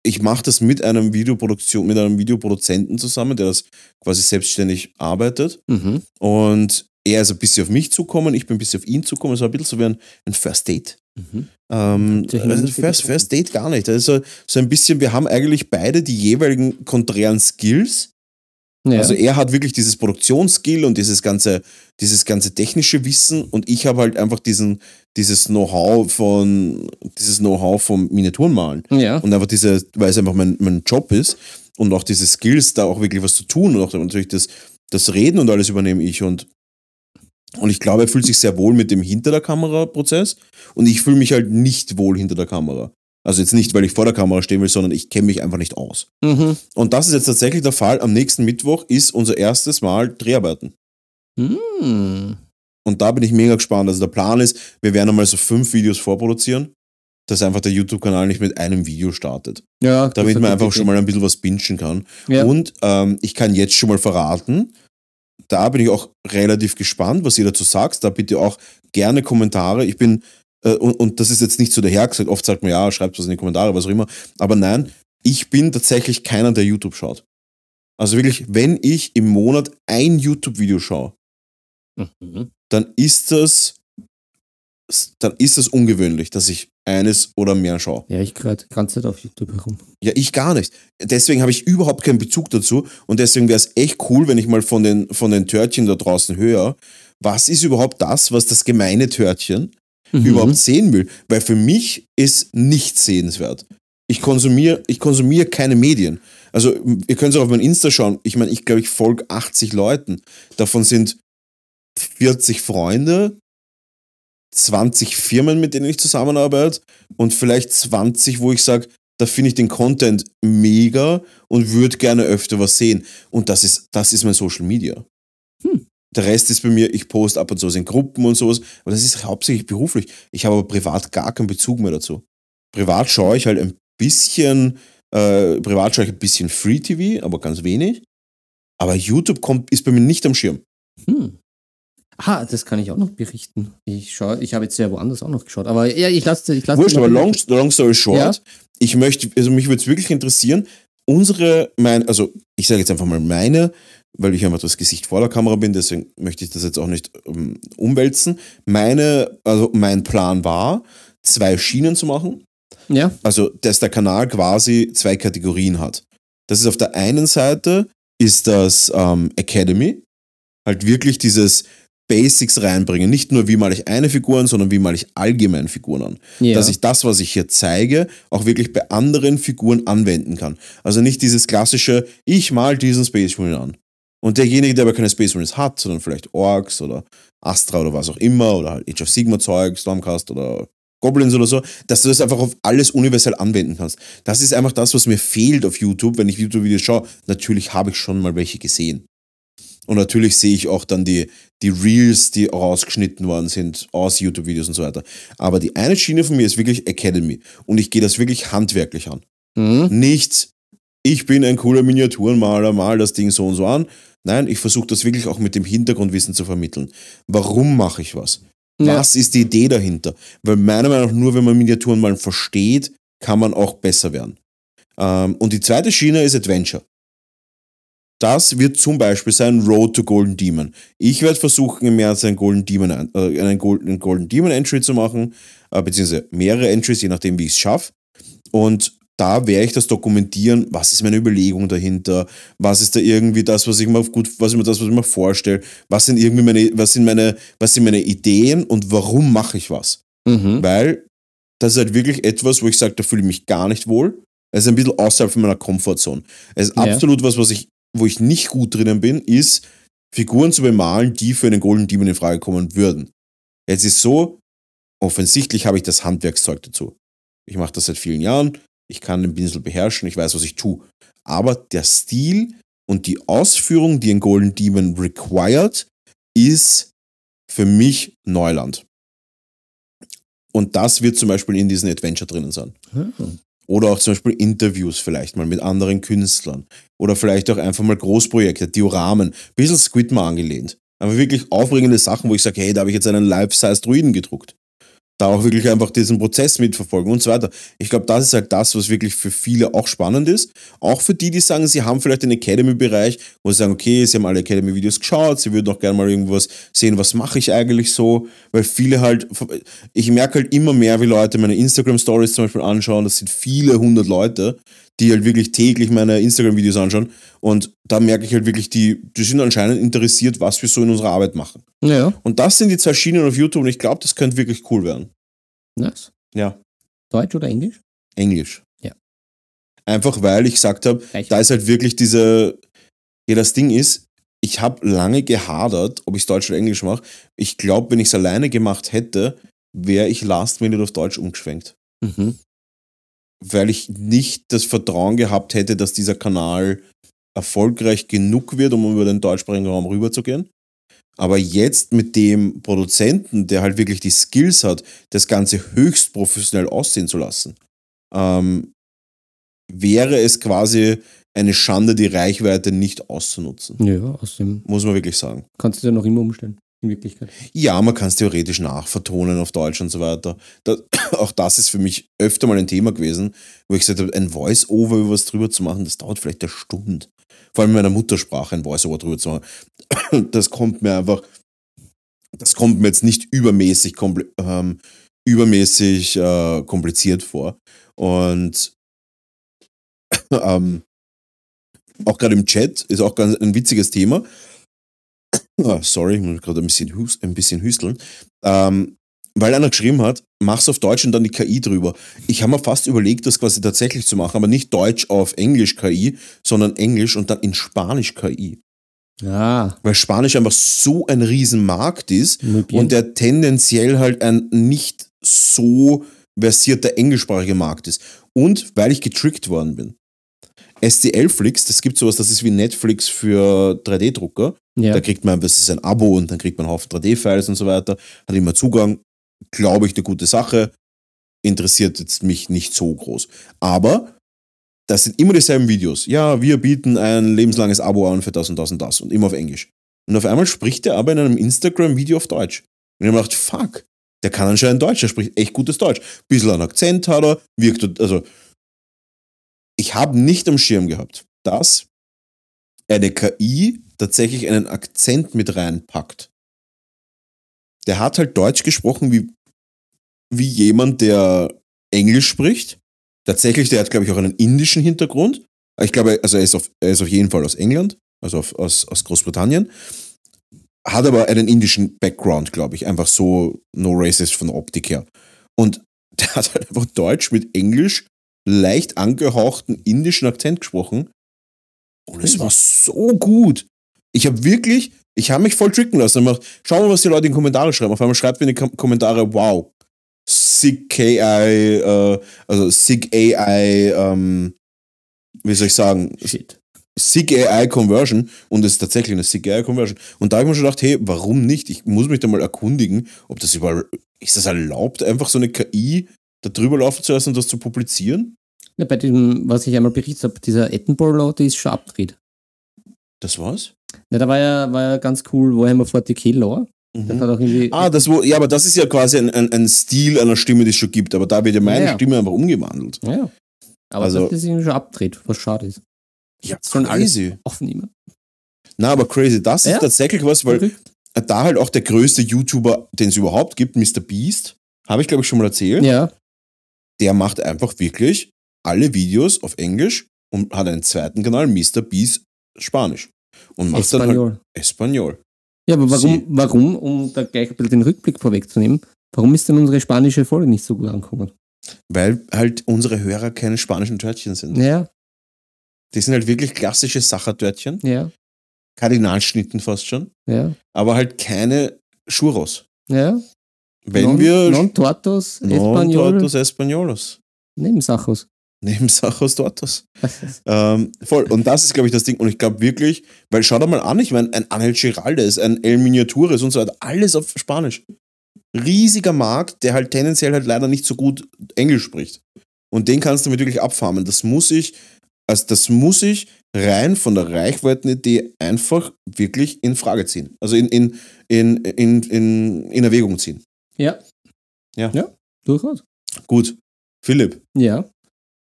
ich mache das mit einem Videoproduktion, mit einem Videoproduzenten zusammen, der das quasi selbstständig arbeitet. Mhm. Und er ist ein bisschen auf mich zukommen, ich bin ein bisschen auf ihn zukommen. Es war ein bisschen so wie ein, ein First Date. Mhm. Ähm, also First, First Date gar nicht. Also so ein bisschen, wir haben eigentlich beide die jeweiligen konträren Skills. Ja. Also er hat wirklich dieses Produktionsskill und dieses ganze, dieses ganze technische Wissen und ich habe halt einfach diesen, dieses Know-how von, dieses Know-how vom Miniaturenmalen. ja. Und einfach diese, weil es einfach mein, mein Job ist und auch diese Skills, da auch wirklich was zu tun und auch natürlich das, das Reden und alles übernehme ich und und ich glaube, er fühlt sich sehr wohl mit dem hinter der Kamera Prozess und ich fühle mich halt nicht wohl hinter der Kamera. Also jetzt nicht, weil ich vor der Kamera stehen will, sondern ich kenne mich einfach nicht aus. Mhm. Und das ist jetzt tatsächlich der Fall. Am nächsten Mittwoch ist unser erstes Mal Dreharbeiten. Mhm. Und da bin ich mega gespannt. Also der Plan ist, wir werden einmal so fünf Videos vorproduzieren, dass einfach der YouTube-Kanal nicht mit einem Video startet. Ja, Damit man einfach schon mal ein bisschen was bingen kann. Ja. Und ähm, ich kann jetzt schon mal verraten, da bin ich auch relativ gespannt, was ihr dazu sagt. Da bitte auch gerne Kommentare. Ich bin, äh, und, und das ist jetzt nicht so dahergesagt, oft sagt man, ja, schreibt was in die Kommentare, was auch immer. Aber nein, ich bin tatsächlich keiner, der YouTube schaut. Also wirklich, wenn ich im Monat ein YouTube-Video schaue, Mhm. dann ist das, dann ist das ungewöhnlich, dass ich eines oder mehr schaue. Ja, ich gerade die ganze Zeit auf YouTube herum. Ja, ich gar nicht. Deswegen habe ich überhaupt keinen Bezug dazu und deswegen wäre es echt cool, wenn ich mal von den, von den Törtchen da draußen höre, was ist überhaupt das, was das gemeine Törtchen Mhm. überhaupt sehen will? Weil für mich ist nichts sehenswert. Ich konsumiere, ich konsumiere keine Medien. Also, ihr könnt es auch auf mein Insta schauen. Ich meine, ich glaube, ich folge 80 Leuten. Davon sind 40 Freunde, 20 Firmen, mit denen ich zusammenarbeite und vielleicht 20, wo ich sage, da finde ich den Content mega und würde gerne öfter was sehen. Und das ist, das ist mein Social Media. Der Rest ist bei mir, ich poste ab und zu was in Gruppen und sowas, aber das ist hauptsächlich beruflich. Ich habe aber privat gar keinen Bezug mehr dazu. Privat schaue ich halt ein bisschen, äh, privat schaue ich ein bisschen Free TV, aber ganz wenig. Aber YouTube kommt, ist bei mir nicht am Schirm. Hm. Ah, das kann ich auch noch berichten. Ich schaue, ich habe jetzt ja woanders auch noch geschaut. Aber ja, ich lasse ich lasse Wurscht, aber long, long story short, ich möchte, also mich würde es wirklich interessieren, unsere, mein, also ich sage jetzt einfach mal meine, weil ich einfach das Gesicht vor der Kamera bin, deswegen möchte ich das jetzt auch nicht ähm, umwälzen. Meine, also mein Plan war, zwei Schienen zu machen, Ja. also dass der Kanal quasi zwei Kategorien hat. Das ist auf der einen Seite ist das ähm, Academy, halt wirklich dieses Basics reinbringen. Nicht nur, wie male ich eine Figur, sondern wie male ich allgemein Figuren an ja. dass ich das, was ich hier zeige, auch wirklich bei anderen Figuren anwenden kann. Also nicht dieses klassische, ich mal diesen Space Marine an. Und derjenige, der aber keine Space Marines hat, sondern vielleicht Orks oder Astra oder was auch immer, oder halt Age of Sigma Zeug, Stormcast oder Goblins oder so, dass du das einfach auf alles universell anwenden kannst. Das ist einfach das, was mir fehlt auf YouTube, wenn ich YouTube-Videos schaue. Natürlich habe ich schon mal welche gesehen. Und natürlich sehe ich auch dann die, die Reels, die rausgeschnitten worden sind aus YouTube-Videos und so weiter. Aber die eine Schiene von mir ist wirklich Academy. Und ich gehe das wirklich handwerklich an. Mhm. Nicht, ich bin ein cooler Miniaturenmaler, mal das Ding so und so an. Nein, ich versuche das wirklich auch mit dem Hintergrundwissen zu vermitteln. Warum mache ich was? Ja. Was ist die Idee dahinter? Weil meiner Meinung nach, nur wenn man Miniaturen mal versteht, kann man auch besser werden. Ähm, und die zweite Schiene ist Adventure. Das wird zum Beispiel sein Road to Golden Demon. Ich werde versuchen, im März einen Golden Demon, ein- äh, einen Golden, Golden Demon Entry zu machen, äh, beziehungsweise mehrere Entries, je nachdem, wie ich es schaffe. Und da werde ich das dokumentieren, was ist meine Überlegung dahinter, was ist da irgendwie das, was ich mir gut, was ist mir das, was ich mir vorstelle, was sind irgendwie meine, was sind meine, was sind meine Ideen und warum mache ich was? Mhm. Weil das ist halt wirklich etwas, wo ich sage, da fühle ich mich gar nicht wohl. Es ist ein bisschen außerhalb von meiner Comfortzone. Es ist Ja. absolut was, was ich, wo ich nicht gut drinnen bin, ist Figuren zu bemalen, die für einen Golden Demon in Frage kommen würden. Jetzt ist so, offensichtlich habe ich das Handwerkszeug dazu. Ich mache das seit vielen Jahren, ich kann den Pinsel beherrschen, ich weiß, was ich tue. Aber der Stil und die Ausführung, die ein Golden Demon required, ist für mich Neuland. Und das wird zum Beispiel in diesem Adventure drinnen sein. Mhm. Oder auch zum Beispiel Interviews vielleicht mal mit anderen Künstlern. Oder vielleicht auch einfach mal Großprojekte, Dioramen. Ein bisschen Squidma angelehnt. Aber wirklich aufregende Sachen, wo ich sage, hey, da habe ich jetzt einen Life-Size Druiden gedruckt. Da auch wirklich einfach diesen Prozess mitverfolgen und so weiter. Ich glaube, das ist halt das, was wirklich für viele auch spannend ist. Auch für die, die sagen, sie haben vielleicht den Academy-Bereich, wo sie sagen, okay, sie haben alle Academy-Videos geschaut, sie würden auch gerne mal irgendwas sehen, was mache ich eigentlich so, weil viele halt, ich merke halt immer mehr, wie Leute meine Instagram-Stories zum Beispiel anschauen, das sind viele hundert Leute, die halt wirklich täglich meine Instagram-Videos anschauen. Und da merke ich halt wirklich, die, die sind anscheinend interessiert, was wir so in unserer Arbeit machen. Ja. Und das sind die zwei Schienen auf YouTube und ich glaube, das könnte wirklich cool werden. Nice. Ja, Deutsch oder Englisch? Englisch. Ja. Einfach weil ich gesagt habe, da ist halt wirklich diese, ja, das Ding ist, ich habe lange gehadert, ob ich Deutsch oder Englisch mache. Ich glaube, wenn ich es alleine gemacht hätte, wäre ich last minute auf Deutsch umgeschwenkt. Mhm. Weil ich nicht das Vertrauen gehabt hätte, dass dieser Kanal erfolgreich genug wird, um über den deutschsprachigen Raum rüberzugehen. Aber jetzt mit dem Produzenten, der halt wirklich die Skills hat, das Ganze höchst professionell aussehen zu lassen, ähm, wäre es quasi eine Schande, die Reichweite nicht auszunutzen. Ja, außerdem Muss man wirklich sagen. kannst du ja noch immer umstellen, in Wirklichkeit. Ja, man kann es theoretisch nachvertonen auf Deutsch und so weiter. Da, *coughs* auch das ist für mich öfter mal ein Thema gewesen, wo ich gesagt habe, ein Voice-Over über was drüber zu machen, das dauert vielleicht eine Stunde. Vor allem in meiner Muttersprache ein Voice-Over drüber zu machen. *coughs* Das kommt mir einfach, das kommt mir jetzt nicht übermäßig, ähm, übermäßig äh, kompliziert vor. Und *coughs* ähm, auch gerade im Chat ist auch ganz ein witziges Thema. Ah, sorry, ich muss gerade ein bisschen, hus ein bisschen hüsteln. Ähm, weil einer geschrieben hat, mach's auf Deutsch und dann die KI drüber. Ich habe mir fast überlegt, das quasi tatsächlich zu machen, aber nicht Deutsch auf Englisch KI, sondern Englisch und dann in Spanisch KI. Ah, Weil Spanisch einfach so ein Riesenmarkt ist muy bien. und der tendenziell halt ein nicht so versierter englischsprachiger Markt ist. Und weil ich getrickt worden bin. STL-Flix, das gibt sowas, das ist wie Netflix für 3D-Drucker. ja. Da kriegt man, das ist ein Abo und dann kriegt man einen Haufen 3D-Files und so weiter, hat immer Zugang. Glaube ich, eine gute Sache. Interessiert jetzt mich nicht so groß. Aber das sind immer dieselben Videos. Ja, wir bieten ein lebenslanges Abo an für das und das und das und immer auf Englisch. Und auf einmal spricht er aber in einem Instagram-Video auf Deutsch. Und ich habe gedacht, fuck, der kann anscheinend Deutsch, der spricht echt gutes Deutsch. Bisschen einen Akzent hat er, wirkt, also ich habe nicht am Schirm gehabt, dass eine KI tatsächlich einen Akzent mit reinpackt. Der hat halt Deutsch gesprochen wie, wie jemand, der Englisch spricht. Tatsächlich, der hat, glaube ich, auch einen indischen Hintergrund. Ich glaube, also er ist auf, er ist auf jeden Fall aus England, also auf, aus, aus Großbritannien. Hat aber einen indischen Background, glaube ich. Einfach so no racist von der Optik her. Und *laughs* der hat halt einfach Deutsch mit Englisch leicht angehauchten indischen Akzent gesprochen. Und es war so gut. Ich habe wirklich, ich habe mich voll tricken lassen. Schauen wir, was die Leute in die Kommentare schreiben. Auf einmal schreibt mir in die Kom Kommentare, wow, SIG KI, äh, also SIG AI, ähm, wie soll ich sagen, Shit. SIG AI Conversion und es ist tatsächlich eine SIG AI Conversion. Und da habe ich mir schon gedacht, hey, warum nicht? Ich muss mich da mal erkundigen, ob das überall, ist das erlaubt, einfach so eine KI da drüber laufen zu lassen und das zu publizieren? Ja, bei diesem, was ich einmal berichtet habe, dieser Law, die ist schon abgedreht. Das war's? Ja, da war ja, war ja ganz cool, Warhammer 40k Law. Das hat auch irgendwie. Ah, das wo, ja, aber das ist ja quasi ein, ein, ein Stil einer Stimme, die es schon gibt. Aber da wird ja meine Ja. Stimme einfach umgewandelt. ja. Aber Also- das ist irgendwie schon abgedreht, was schade ist. Ja, alles crazy. aufnehmen. Na, aber crazy. Das Ja. ist tatsächlich was, weil Verrückt. da halt auch der größte YouTuber, den es überhaupt gibt, Mr. Beast, habe ich glaube ich schon mal erzählt, Ja, der macht einfach wirklich alle Videos auf Englisch und hat einen zweiten Kanal, Mr. Beast Spanisch. Und macht dann Espanol. halt Espanol. Ja, aber warum, Sie- warum, um da gleich ein bisschen den Rückblick vorwegzunehmen, warum ist denn unsere spanische Folge nicht so gut angekommen? Weil halt unsere Hörer keine spanischen Törtchen sind. Ja, Die sind halt wirklich klassische Sachertörtchen, ja, Kardinalschnitten fast schon, ja, aber halt keine Churros. ja. Wenn non, wir Non tortos españolos. Nebensachos. Neben Sachos tortos. *laughs* ähm, voll. Und das ist, glaube ich, das Ding. Und ich glaube wirklich, weil schau dir mal an, ich meine, ein Angel Giraldes, ein El Miniatures und so weiter, alles auf Spanisch. Riesiger Markt, der halt tendenziell halt leider nicht so gut Englisch spricht. Und den kannst du mir wirklich abfarmen. Das muss ich, also das muss ich rein von der Reichweitenidee einfach wirklich in Frage ziehen. Also in, in, in, in, in, in Erwägung ziehen. Ja, Ja. Ja, durchaus. Gut. Philipp, Ja.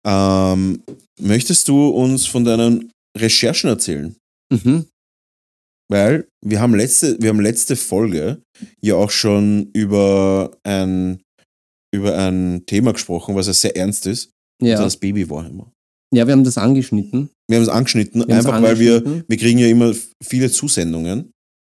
ähm, möchtest du uns von deinen Recherchen erzählen? Mhm. Weil wir haben letzte, wir haben letzte Folge ja auch schon über ein, über ein Thema gesprochen, was ja sehr ernst ist. Ja. das Baby Warhammer. ja, wir haben das angeschnitten. Wir haben es angeschnitten, Wir einfach weil wir, wir kriegen ja immer viele Zusendungen.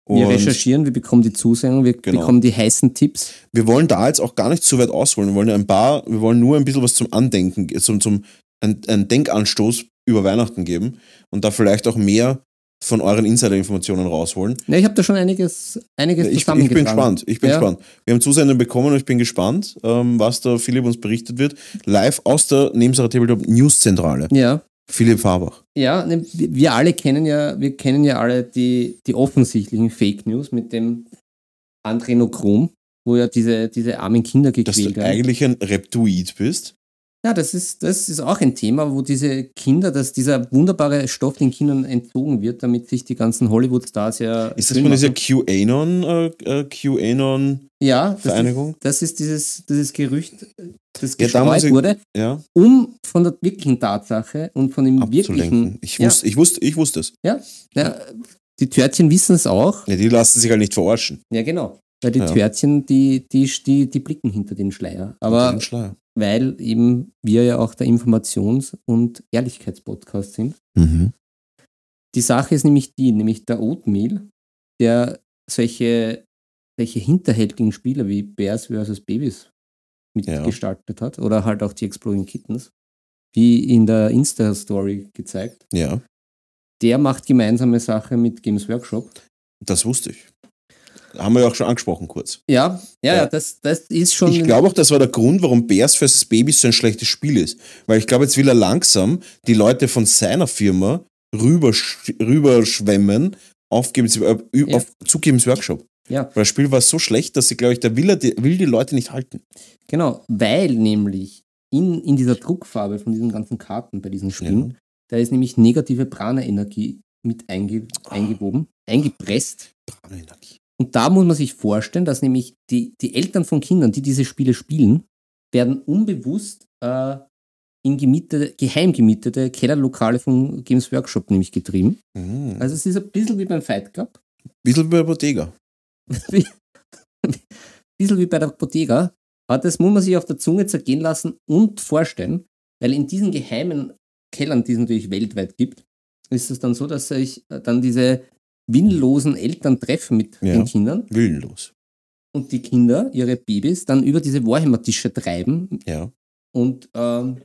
Und Wir recherchieren, wir bekommen die Zusendung, wir Genau. bekommen die heißen Tipps. wir wollen da jetzt auch gar nicht zu weit ausholen. Wir wollen ja ein paar, wir wollen nur ein bisschen was zum Andenken, zum, zum ein, ein Denkanstoß über Weihnachten geben und da vielleicht auch mehr von euren Insider-Informationen rausholen. Ja, ich habe da schon einiges, einiges Ich, ich bin gespannt. Ich bin Ja. gespannt. Wir haben Zusendungen bekommen und ich bin gespannt, ähm, was da Philipp uns berichtet wird. Live aus der Nebensache Tabletop News Zentrale. Ja, Philipp Fabach. ja, ne, wir alle kennen ja, wir kennen ja alle die, die offensichtlichen Fake News mit dem Adrenochrom, wo ja diese, diese armen Kinder Dass gequält du werden. eigentlich ein Reptoid bist. Ja, das ist, das ist auch ein Thema, wo diese Kinder, dass dieser wunderbare Stoff den Kindern entzogen wird, damit sich die ganzen Hollywood-Stars ja. Ist das von dieser. QAnon, äh, äh, QAnon ja, das ist, Vereinigung? das ist dieses, dieses Gerücht, das Ja, gestreut ich- wurde, Ja, um von der wirklichen Tatsache und von dem wirklichen. Ich Ja. wusste, ich wusste, ich wusste es. Ja, ja, die Törtchen wissen es auch. Ja, die lassen sich halt nicht verarschen. Ja, genau. Weil die Ja. Törtchen, die, die, die, die blicken hinter den Schleier. Aber Den Schleier. Weil eben wir ja auch der Informations- und Ehrlichkeitspodcast sind. Mhm. Die Sache ist nämlich die, nämlich der Oatmeal, der solche, solche hinterhältigen Spieler wie Bears vs. Babys Ja. mitgestaltet hat oder halt auch die Exploding Kittens, wie in der Insta-Story gezeigt. Ja, Der macht gemeinsame Sache mit Games Workshop. das wusste ich. Haben wir ja auch schon angesprochen kurz. Ja, ja, Ja. ja, das, das ist schon. Ich glaube auch, das war der Grund, warum Bears vs. Babys so ein schlechtes Spiel ist. Weil ich glaube, jetzt will er langsam die Leute von seiner Firma rübersch rüberschwemmen auf, äh, Ja. auf zu Games Workshop. Ja. Weil das Spiel war so schlecht, dass sie, glaube ich, da will, er die, will die Leute nicht halten. Genau, weil nämlich in, in dieser Druckfarbe von diesen ganzen Karten bei diesen Spielen, da ist nämlich negative Prana-Energie mit einge, eingewoben, eingepresst. Prana-Energie. Und da muss man sich vorstellen, dass nämlich die, die Eltern von Kindern, die diese Spiele spielen, werden unbewusst äh, in gemietete, geheim gemietete Kellerlokale von Games Workshop nämlich getrieben. Mhm. Also es ist ein bisschen wie beim Fight Club, Bisschen wie bei Bottega. *laughs* ein bisschen wie bei der Bottega. Aber das muss man sich auf der Zunge zergehen lassen und vorstellen, weil in diesen geheimen Kellern, die es natürlich weltweit gibt, ist es dann so, dass sich äh, dann diese willenlosen Eltern treffen mit Ja. den Kindern Willenlos. und die Kinder, ihre Babys, dann über diese Warhammer-Tische treiben Ja. und ähm,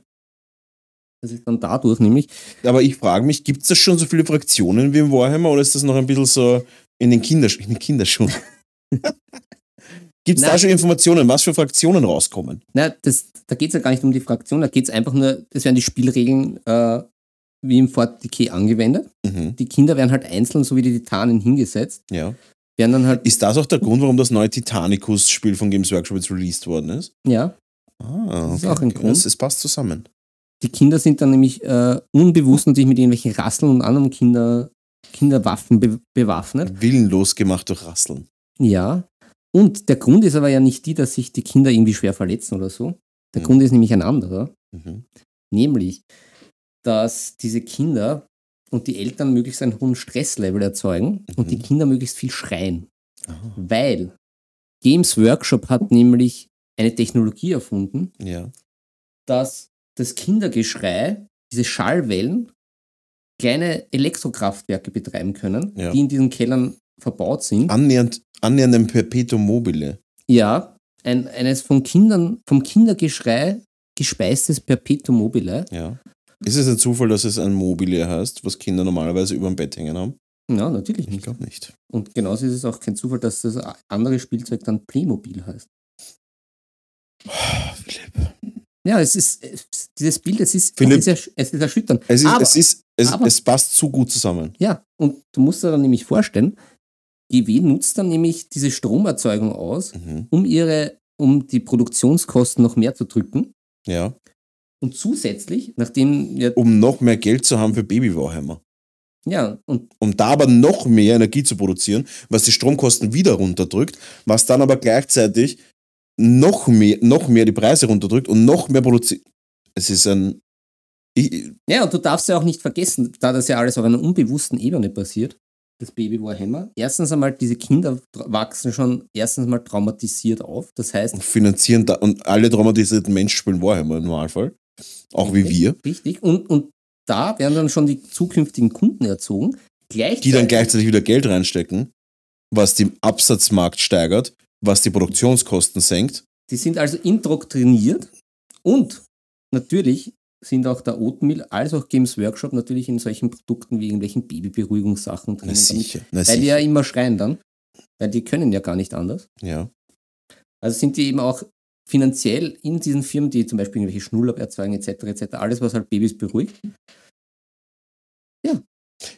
das ist dann dadurch nämlich, Aber ich frage mich, gibt es da schon so viele Fraktionen wie im Warhammer oder ist das noch ein bisschen so in den, Kindersch in den Kinderschuhen? *laughs* gibt es da schon Informationen, was für Fraktionen rauskommen? na, das, da geht es ja gar nicht um die Fraktion, da geht es einfach nur, das werden die Spielregeln äh, wie im Fort Decay angewendet. Mhm. Die Kinder werden halt einzeln, so wie die Titanen, hingesetzt, Ja. werden dann halt, Ist das auch der Grund, warum das neue Titanicus-Spiel von Games Workshop jetzt released worden ist? ja, Ah, Das ist auch ein Grund. Es, es passt zusammen. die Kinder sind dann nämlich äh, unbewusst natürlich mit irgendwelchen Rasseln und anderen Kinder, Kinderwaffen be bewaffnet. Willenlos gemacht durch Rasseln. Ja. Und der Grund ist aber ja nicht die, dass sich die Kinder irgendwie schwer verletzen oder so. Der Mhm. Grund ist nämlich ein anderer. Mhm. Nämlich, dass diese Kinder und die Eltern möglichst einen hohen Stresslevel erzeugen und die Mhm. Kinder möglichst viel schreien. Ah, Weil Games Workshop hat nämlich eine Technologie erfunden, ja. dass das Kindergeschrei, diese Schallwellen, kleine Elektrokraftwerke betreiben können, Ja. die in diesen Kellern verbaut sind. Annähernd, annähernd ein Perpetuum mobile. Ja, ein, eines von Kindern, vom Kindergeschrei gespeistes Perpetuum mobile. Ja. Ist es ein Zufall, dass es ein Mobile heißt, was Kinder normalerweise über dem Bett hängen haben? Ja, natürlich Ich nicht. glaube nicht. Und genauso ist es auch kein Zufall, dass das andere Spielzeug dann Playmobil heißt. Philipp. Ja, es ist, es, dieses Bild, es ist, Philipp. es ist, es ist erschütternd. Es, ist, Aber- es, ist, es, aber- es passt zu gut zusammen. Ja, und du musst dir dann nämlich vorstellen, GW nutzt dann nämlich diese Stromerzeugung aus, Mhm. um ihre, um die Produktionskosten noch mehr zu drücken. Ja. Und zusätzlich, nachdem ja, Um noch mehr Geld zu haben für Baby Warhammer. ja, und Um da aber noch mehr Energie zu produzieren, was die Stromkosten wieder runterdrückt, was dann aber gleichzeitig noch mehr, noch mehr die Preise runterdrückt und noch mehr produziert. Es ist ein. Ja, und du darfst ja auch nicht vergessen, da das ja alles auf einer unbewussten Ebene passiert, das Baby Warhammer. Erstens einmal, diese Kinder wachsen schon erstens mal traumatisiert auf. Das heißt, finanzieren da, und alle traumatisierten Menschen spielen Warhammer im Normalfall. Auch wie wir. Richtig. Und, und da werden dann schon die zukünftigen Kunden erzogen. Die dann gleichzeitig wieder Geld reinstecken, was den Absatzmarkt steigert, was die Produktionskosten senkt. die sind also indoktriniert und natürlich sind auch der Oatmeal als auch Games Workshop natürlich in solchen Produkten wie irgendwelchen Babyberuhigungssachen Na drinnen. damit- sicher. Na Weil die sicher. ja immer schreien dann. Weil die können ja gar nicht anders. Ja. Also sind die eben auch finanziell in diesen Firmen, die zum Beispiel irgendwelche Schnullab erzeugen etc. etc. Alles, was halt Babys beruhigt.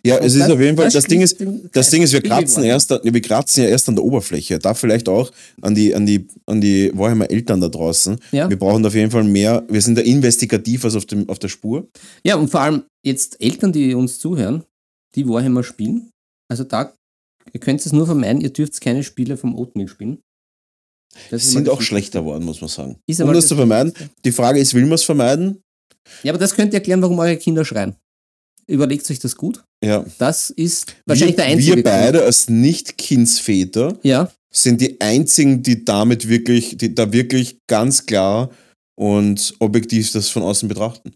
Ja, es Und ist auf jeden Fall, das Ding ist, Das. Ding ist, wir kratzen, erst, wir kratzen ja erst an der Oberfläche. Da vielleicht auch an die, an die, an die Warhammer Eltern da draußen. Ja. Wir brauchen auf jeden Fall mehr, wir sind da investigativ als auf, dem, auf der Spur. Ja, und vor allem jetzt Eltern, die uns zuhören, die Warhammer spielen. Also da, ihr könnt es nur vermeiden, ihr dürft keine Spiele vom Oatmeal spielen. Das sind auch schlechter geworden, muss man sagen. Ist Um das zu vermeiden, die Frage ist, will man es vermeiden? Ja, aber das könnt ihr erklären, warum eure Kinder schreien. Überlegt euch das gut. Ja. Das ist wahrscheinlich wir, der einzige wir Grund. beide als Nicht-Kindsväter Ja, sind die einzigen, die damit wirklich, die da wirklich ganz klar und objektiv das von außen betrachten.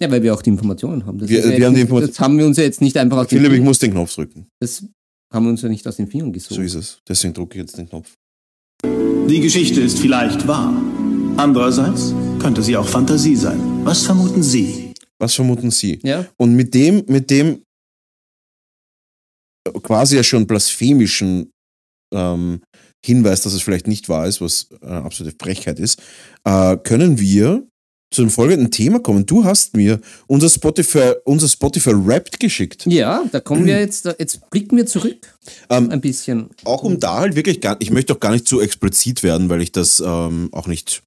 ja, weil wir auch die Informationen haben. Das, Wir- ja wir haben die Informat- das haben wir uns ja jetzt nicht einfach aus Philipp, ich muss den Knopf drücken. das haben wir uns ja nicht aus den Fingern gesogen. So ist es. Deswegen drücke ich jetzt den Knopf. Die Geschichte ist vielleicht wahr. Andererseits könnte sie auch Fantasie sein. Was vermuten Sie? Was vermuten Sie? Ja, Und mit dem, mit dem quasi ja schon blasphemischen ähm, Hinweis, dass es vielleicht nicht wahr ist, was äh, absolute Frechheit ist, äh, können wir zu dem folgenden Thema kommen. Du hast mir unser Spotify, unser Spotify Wrapped geschickt. ja, da kommen wir jetzt, jetzt blicken wir zurück Ähm, ein bisschen. Auch um da halt wirklich gar, ich möchte auch gar nicht zu explizit werden, weil ich das ähm, auch nicht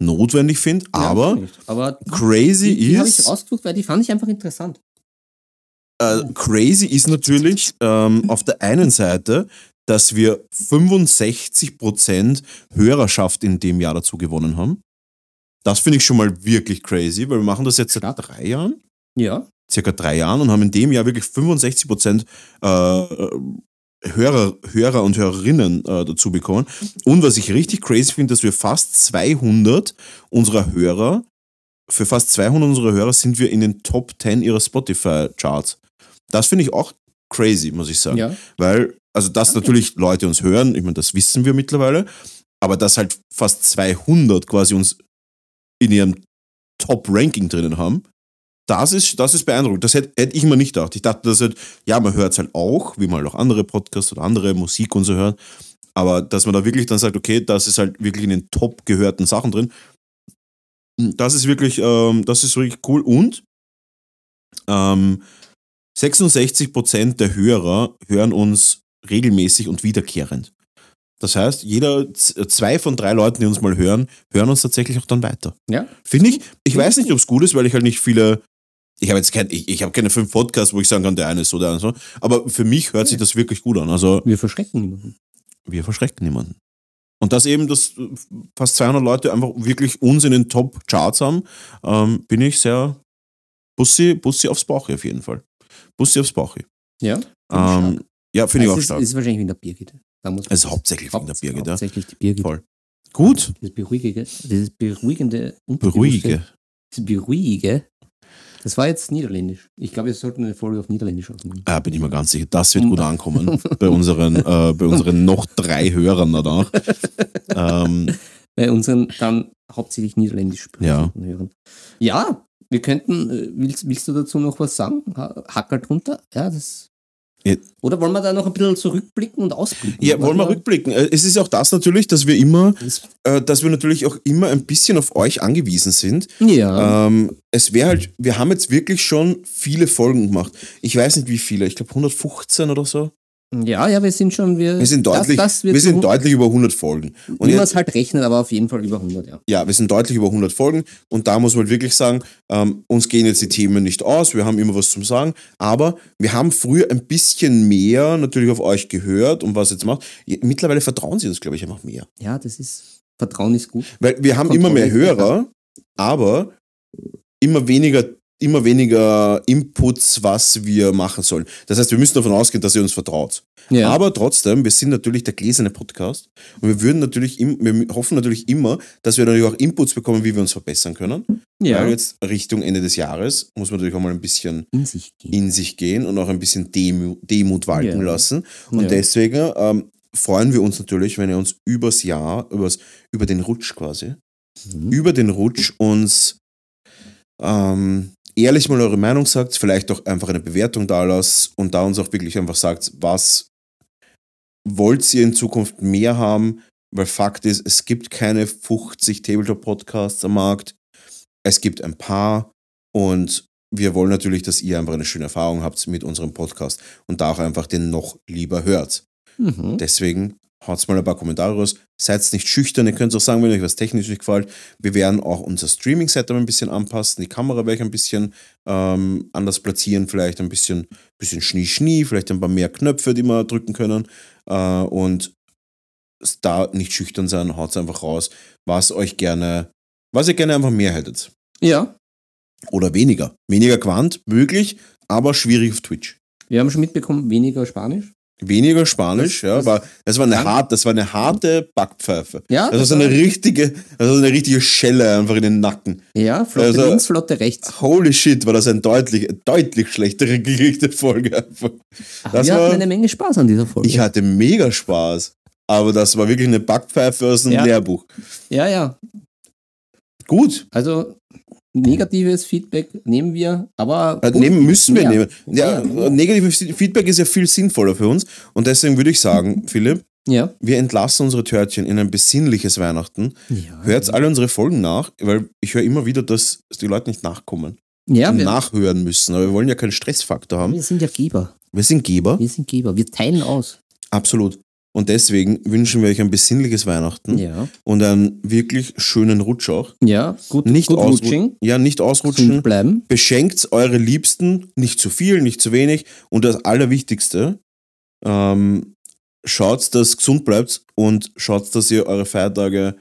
notwendig finde, Ja, aber nicht. aber crazy die, die habe ich ist, rausgesucht, weil die fand ich einfach interessant. äh, crazy ist natürlich ähm, auf der einen Seite, dass wir 65% Hörerschaft in dem Jahr dazu gewonnen haben. Das finde ich schon mal wirklich crazy, weil wir machen das jetzt seit Stark. drei Jahren, Ja, circa drei Jahren und haben in dem Jahr wirklich 65% äh, Hörer, Hörer und Hörerinnen äh, dazu bekommen. Und was ich richtig crazy finde, dass wir fast 200 unserer Hörer, für fast 200 unserer Hörer sind wir in den Top 10 ihrer Spotify-Charts. Das finde ich auch crazy, muss ich sagen. ja. Weil, also dass Okay. natürlich Leute uns hören, ich meine, das wissen wir mittlerweile, aber dass halt fast 200 quasi uns in ihrem Top-Ranking drinnen haben, das ist, das ist beeindruckend. Das hätte, hätte ich mir nicht gedacht. Ich dachte, das halt, ja, man hört es halt auch, wie man halt auch andere Podcasts oder andere Musik und so hört, aber dass man da wirklich dann sagt, okay, das ist halt wirklich in den top gehörten Sachen drin, das ist wirklich, ähm, das ist wirklich cool und ähm, 66% der Hörer hören uns regelmäßig und wiederkehrend. Das heißt, jeder, zwei von drei Leuten, die uns mal hören, hören uns tatsächlich auch dann weiter. Ja. Finde ich, ich weiß nicht, ob es gut ist, weil ich halt nicht viele, ich habe jetzt kein, ich, ich habe keine fünf Podcasts, wo ich sagen kann, der eine ist so, der andere so, aber für mich hört sich das wirklich gut an. Also, Wir verschrecken niemanden. wir verschrecken niemanden. Und dass eben, dass fast 200 Leute einfach wirklich uns in den Top-Charts haben, ähm, bin ich sehr Bussi, Bussi aufs Bauch auf jeden Fall. Bussi aufs Bauch. Ja. Ähm, ja, finde ich auch es ist, stark. ist wahrscheinlich wegen der Birgit. Da muss Es ist hauptsächlich wegen der Birgit, ja. Hauptsächlich die Birgit. Voll. Gut. Dieses beruhigende, dieses beruhigende, Beruhige. Das beruhige. Das war jetzt Niederländisch. Ich glaube, wir sollten eine Folge auf Niederländisch aufnehmen. Ja, bin ich mir ganz sicher. Das wird gut ankommen bei unseren, äh, bei unseren noch drei Hörern danach. *laughs* ähm, Bei unseren dann hauptsächlich Niederländisch Ja. Hörern. Ja, wir könnten, äh, willst, willst du dazu noch was sagen? Ha- Hackerl drunter? Ja, das. Ja. Oder wollen wir da noch ein bisschen zurückblicken und ausblicken? ja, wollen wir rückblicken. Äh, Es ist auch das natürlich, dass wir immer, äh, dass wir natürlich auch immer ein bisschen auf euch angewiesen sind. ja. Ähm, es wäre halt, wir haben jetzt wirklich schon viele Folgen gemacht. Ich weiß nicht wie viele, ich glaube 115 oder so. Ja, ja, wir sind schon. Wir, Wir sind deutlich, das, das wir sind deutlich über 100 Folgen. Und jetzt, es halt rechnet, aber auf jeden Fall über 100, ja. ja, wir sind deutlich über 100 Folgen und da muss man halt wirklich sagen, ähm, uns gehen jetzt die Themen nicht aus, wir haben immer was zum Sagen, aber wir haben früher ein bisschen mehr natürlich auf euch gehört und was jetzt macht. Mittlerweile vertrauen sie uns, glaube ich, einfach mehr. Ja, das ist. Vertrauen ist gut. Weil wir haben immer mehr Kontrolle Hörer, aber immer weniger, immer weniger Inputs, was wir machen sollen. Das heißt, wir müssen davon ausgehen, dass ihr uns vertraut. Ja. Aber trotzdem, wir sind natürlich der gläserne Podcast und wir würden natürlich, im, wir hoffen natürlich immer, dass wir natürlich auch Inputs bekommen, wie wir uns verbessern können. ja. Weil jetzt Richtung Ende des Jahres muss man natürlich auch mal ein bisschen in sich gehen. in sich gehen und auch ein bisschen Demut, Demut walten Ja. lassen. Und Ja. deswegen ähm, freuen wir uns natürlich, wenn ihr uns übers Jahr, übers, über den Rutsch quasi, Mhm. über den Rutsch uns ähm, ehrlich mal eure Meinung sagt, vielleicht auch einfach eine Bewertung da lasst und da uns auch wirklich einfach sagt, was wollt ihr in Zukunft mehr haben, weil Fakt ist, es gibt keine 50 Tabletop-Podcasts am Markt. Es gibt ein paar und wir wollen natürlich, dass ihr einfach eine schöne Erfahrung habt mit unserem Podcast und da auch einfach den noch lieber hört. Mhm. Deswegen haut mal ein paar Kommentare raus. Seid nicht schüchtern, ihr könnt auch sagen, wenn euch was technisch nicht gefällt. Wir werden auch unser Streaming-Setup ein bisschen anpassen. Die Kamera werde ich ein bisschen ähm, anders platzieren, vielleicht ein bisschen, bisschen Schnie-Schnie, vielleicht ein paar mehr Knöpfe, die wir drücken können. Äh, und da nicht schüchtern sein, haut einfach raus, was euch gerne, was ihr gerne einfach mehr hättet. Ja, Oder weniger. Weniger Quant, möglich, aber schwierig auf Twitch. wir haben schon mitbekommen, weniger Spanisch. Weniger Spanisch, Das- ja, das- war, das war eine Ja. hart, das war eine harte Backpfeife. Ja, Das ist eine richtige, das ist eine richtige Schelle einfach in den Nacken. ja Flotte also- links, Flotte rechts. Holy shit, war das eine deutlich, deutlich schlechtere *laughs* gerichtete Folge einfach. Das wir war- hatten eine Menge Spaß an dieser Folge. Ich hatte mega Spaß. Aber das war wirklich eine Backpfeife aus einem Ja. Lehrbuch. ja, ja. Gut. Also negatives Feedback nehmen wir, aber Äh, nehmen müssen wir nehmen. Ja, Mehr. negatives Feedback ist ja viel sinnvoller für uns. Und deswegen würde ich sagen, *laughs* Philipp, Ja. wir entlassen unsere Törtchen in ein besinnliches Weihnachten. Ja, Hört alle unsere Folgen nach, weil ich höre immer wieder, dass die Leute nicht nachkommen. ja und wir, nachhören müssen. Aber wir wollen ja keinen Stressfaktor haben. wir sind ja Geber. Wir sind Geber, Wir sind Geber. Wir teilen aus. absolut. Und deswegen wünschen wir euch ein besinnliches Weihnachten Ja. und einen wirklich schönen Rutsch auch. Ja, gut, Nicht, gut ausru- rutsching. ja, nicht Gesund ausrutschen. bleiben. Beschenkt eure Liebsten, nicht zu viel, nicht zu wenig. Und das Allerwichtigste, ähm, schaut, dass gesund bleibt und schaut, dass ihr eure Feiertage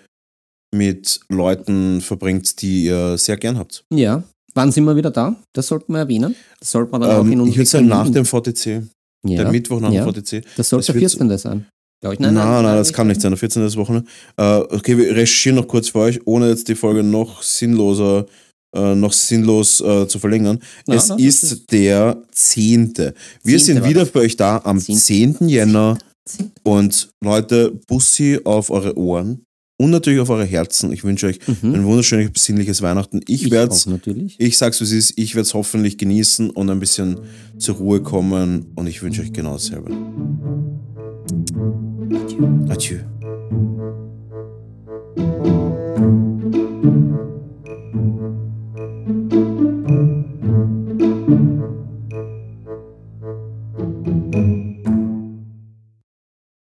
mit Leuten verbringt, die ihr sehr gern habt. Ja. Wann sind wir wieder da? Das sollten wir erwähnen. Das sollte man dann auch in Ähm, unseren ich würde sagen, nach dem VTC, ja. der Mittwoch nach ja. dem VTC. Das sollte Das der wird 14. sein. Glaub ich. Nein, nein, das kann nicht sein. Der 14. ist Wochenende. Äh, okay, wir recherchieren noch kurz für euch, ohne jetzt die Folge noch sinnloser, äh, noch sinnlos äh, zu verlängern. Ja, es ist, ist- der 10. Wir 10. sind wieder für euch da am 10. 10. Jänner. 10. Und Leute, Bussi auf eure Ohren und natürlich auf eure Herzen. Ich wünsche euch Mhm. ein wunderschönes, besinnliches Weihnachten. Ich, Ich werde natürlich. ich sag's wie es ist, ich werde es hoffentlich genießen und ein bisschen zur Ruhe kommen und ich wünsche euch genau dasselbe. Adieu. Adieu.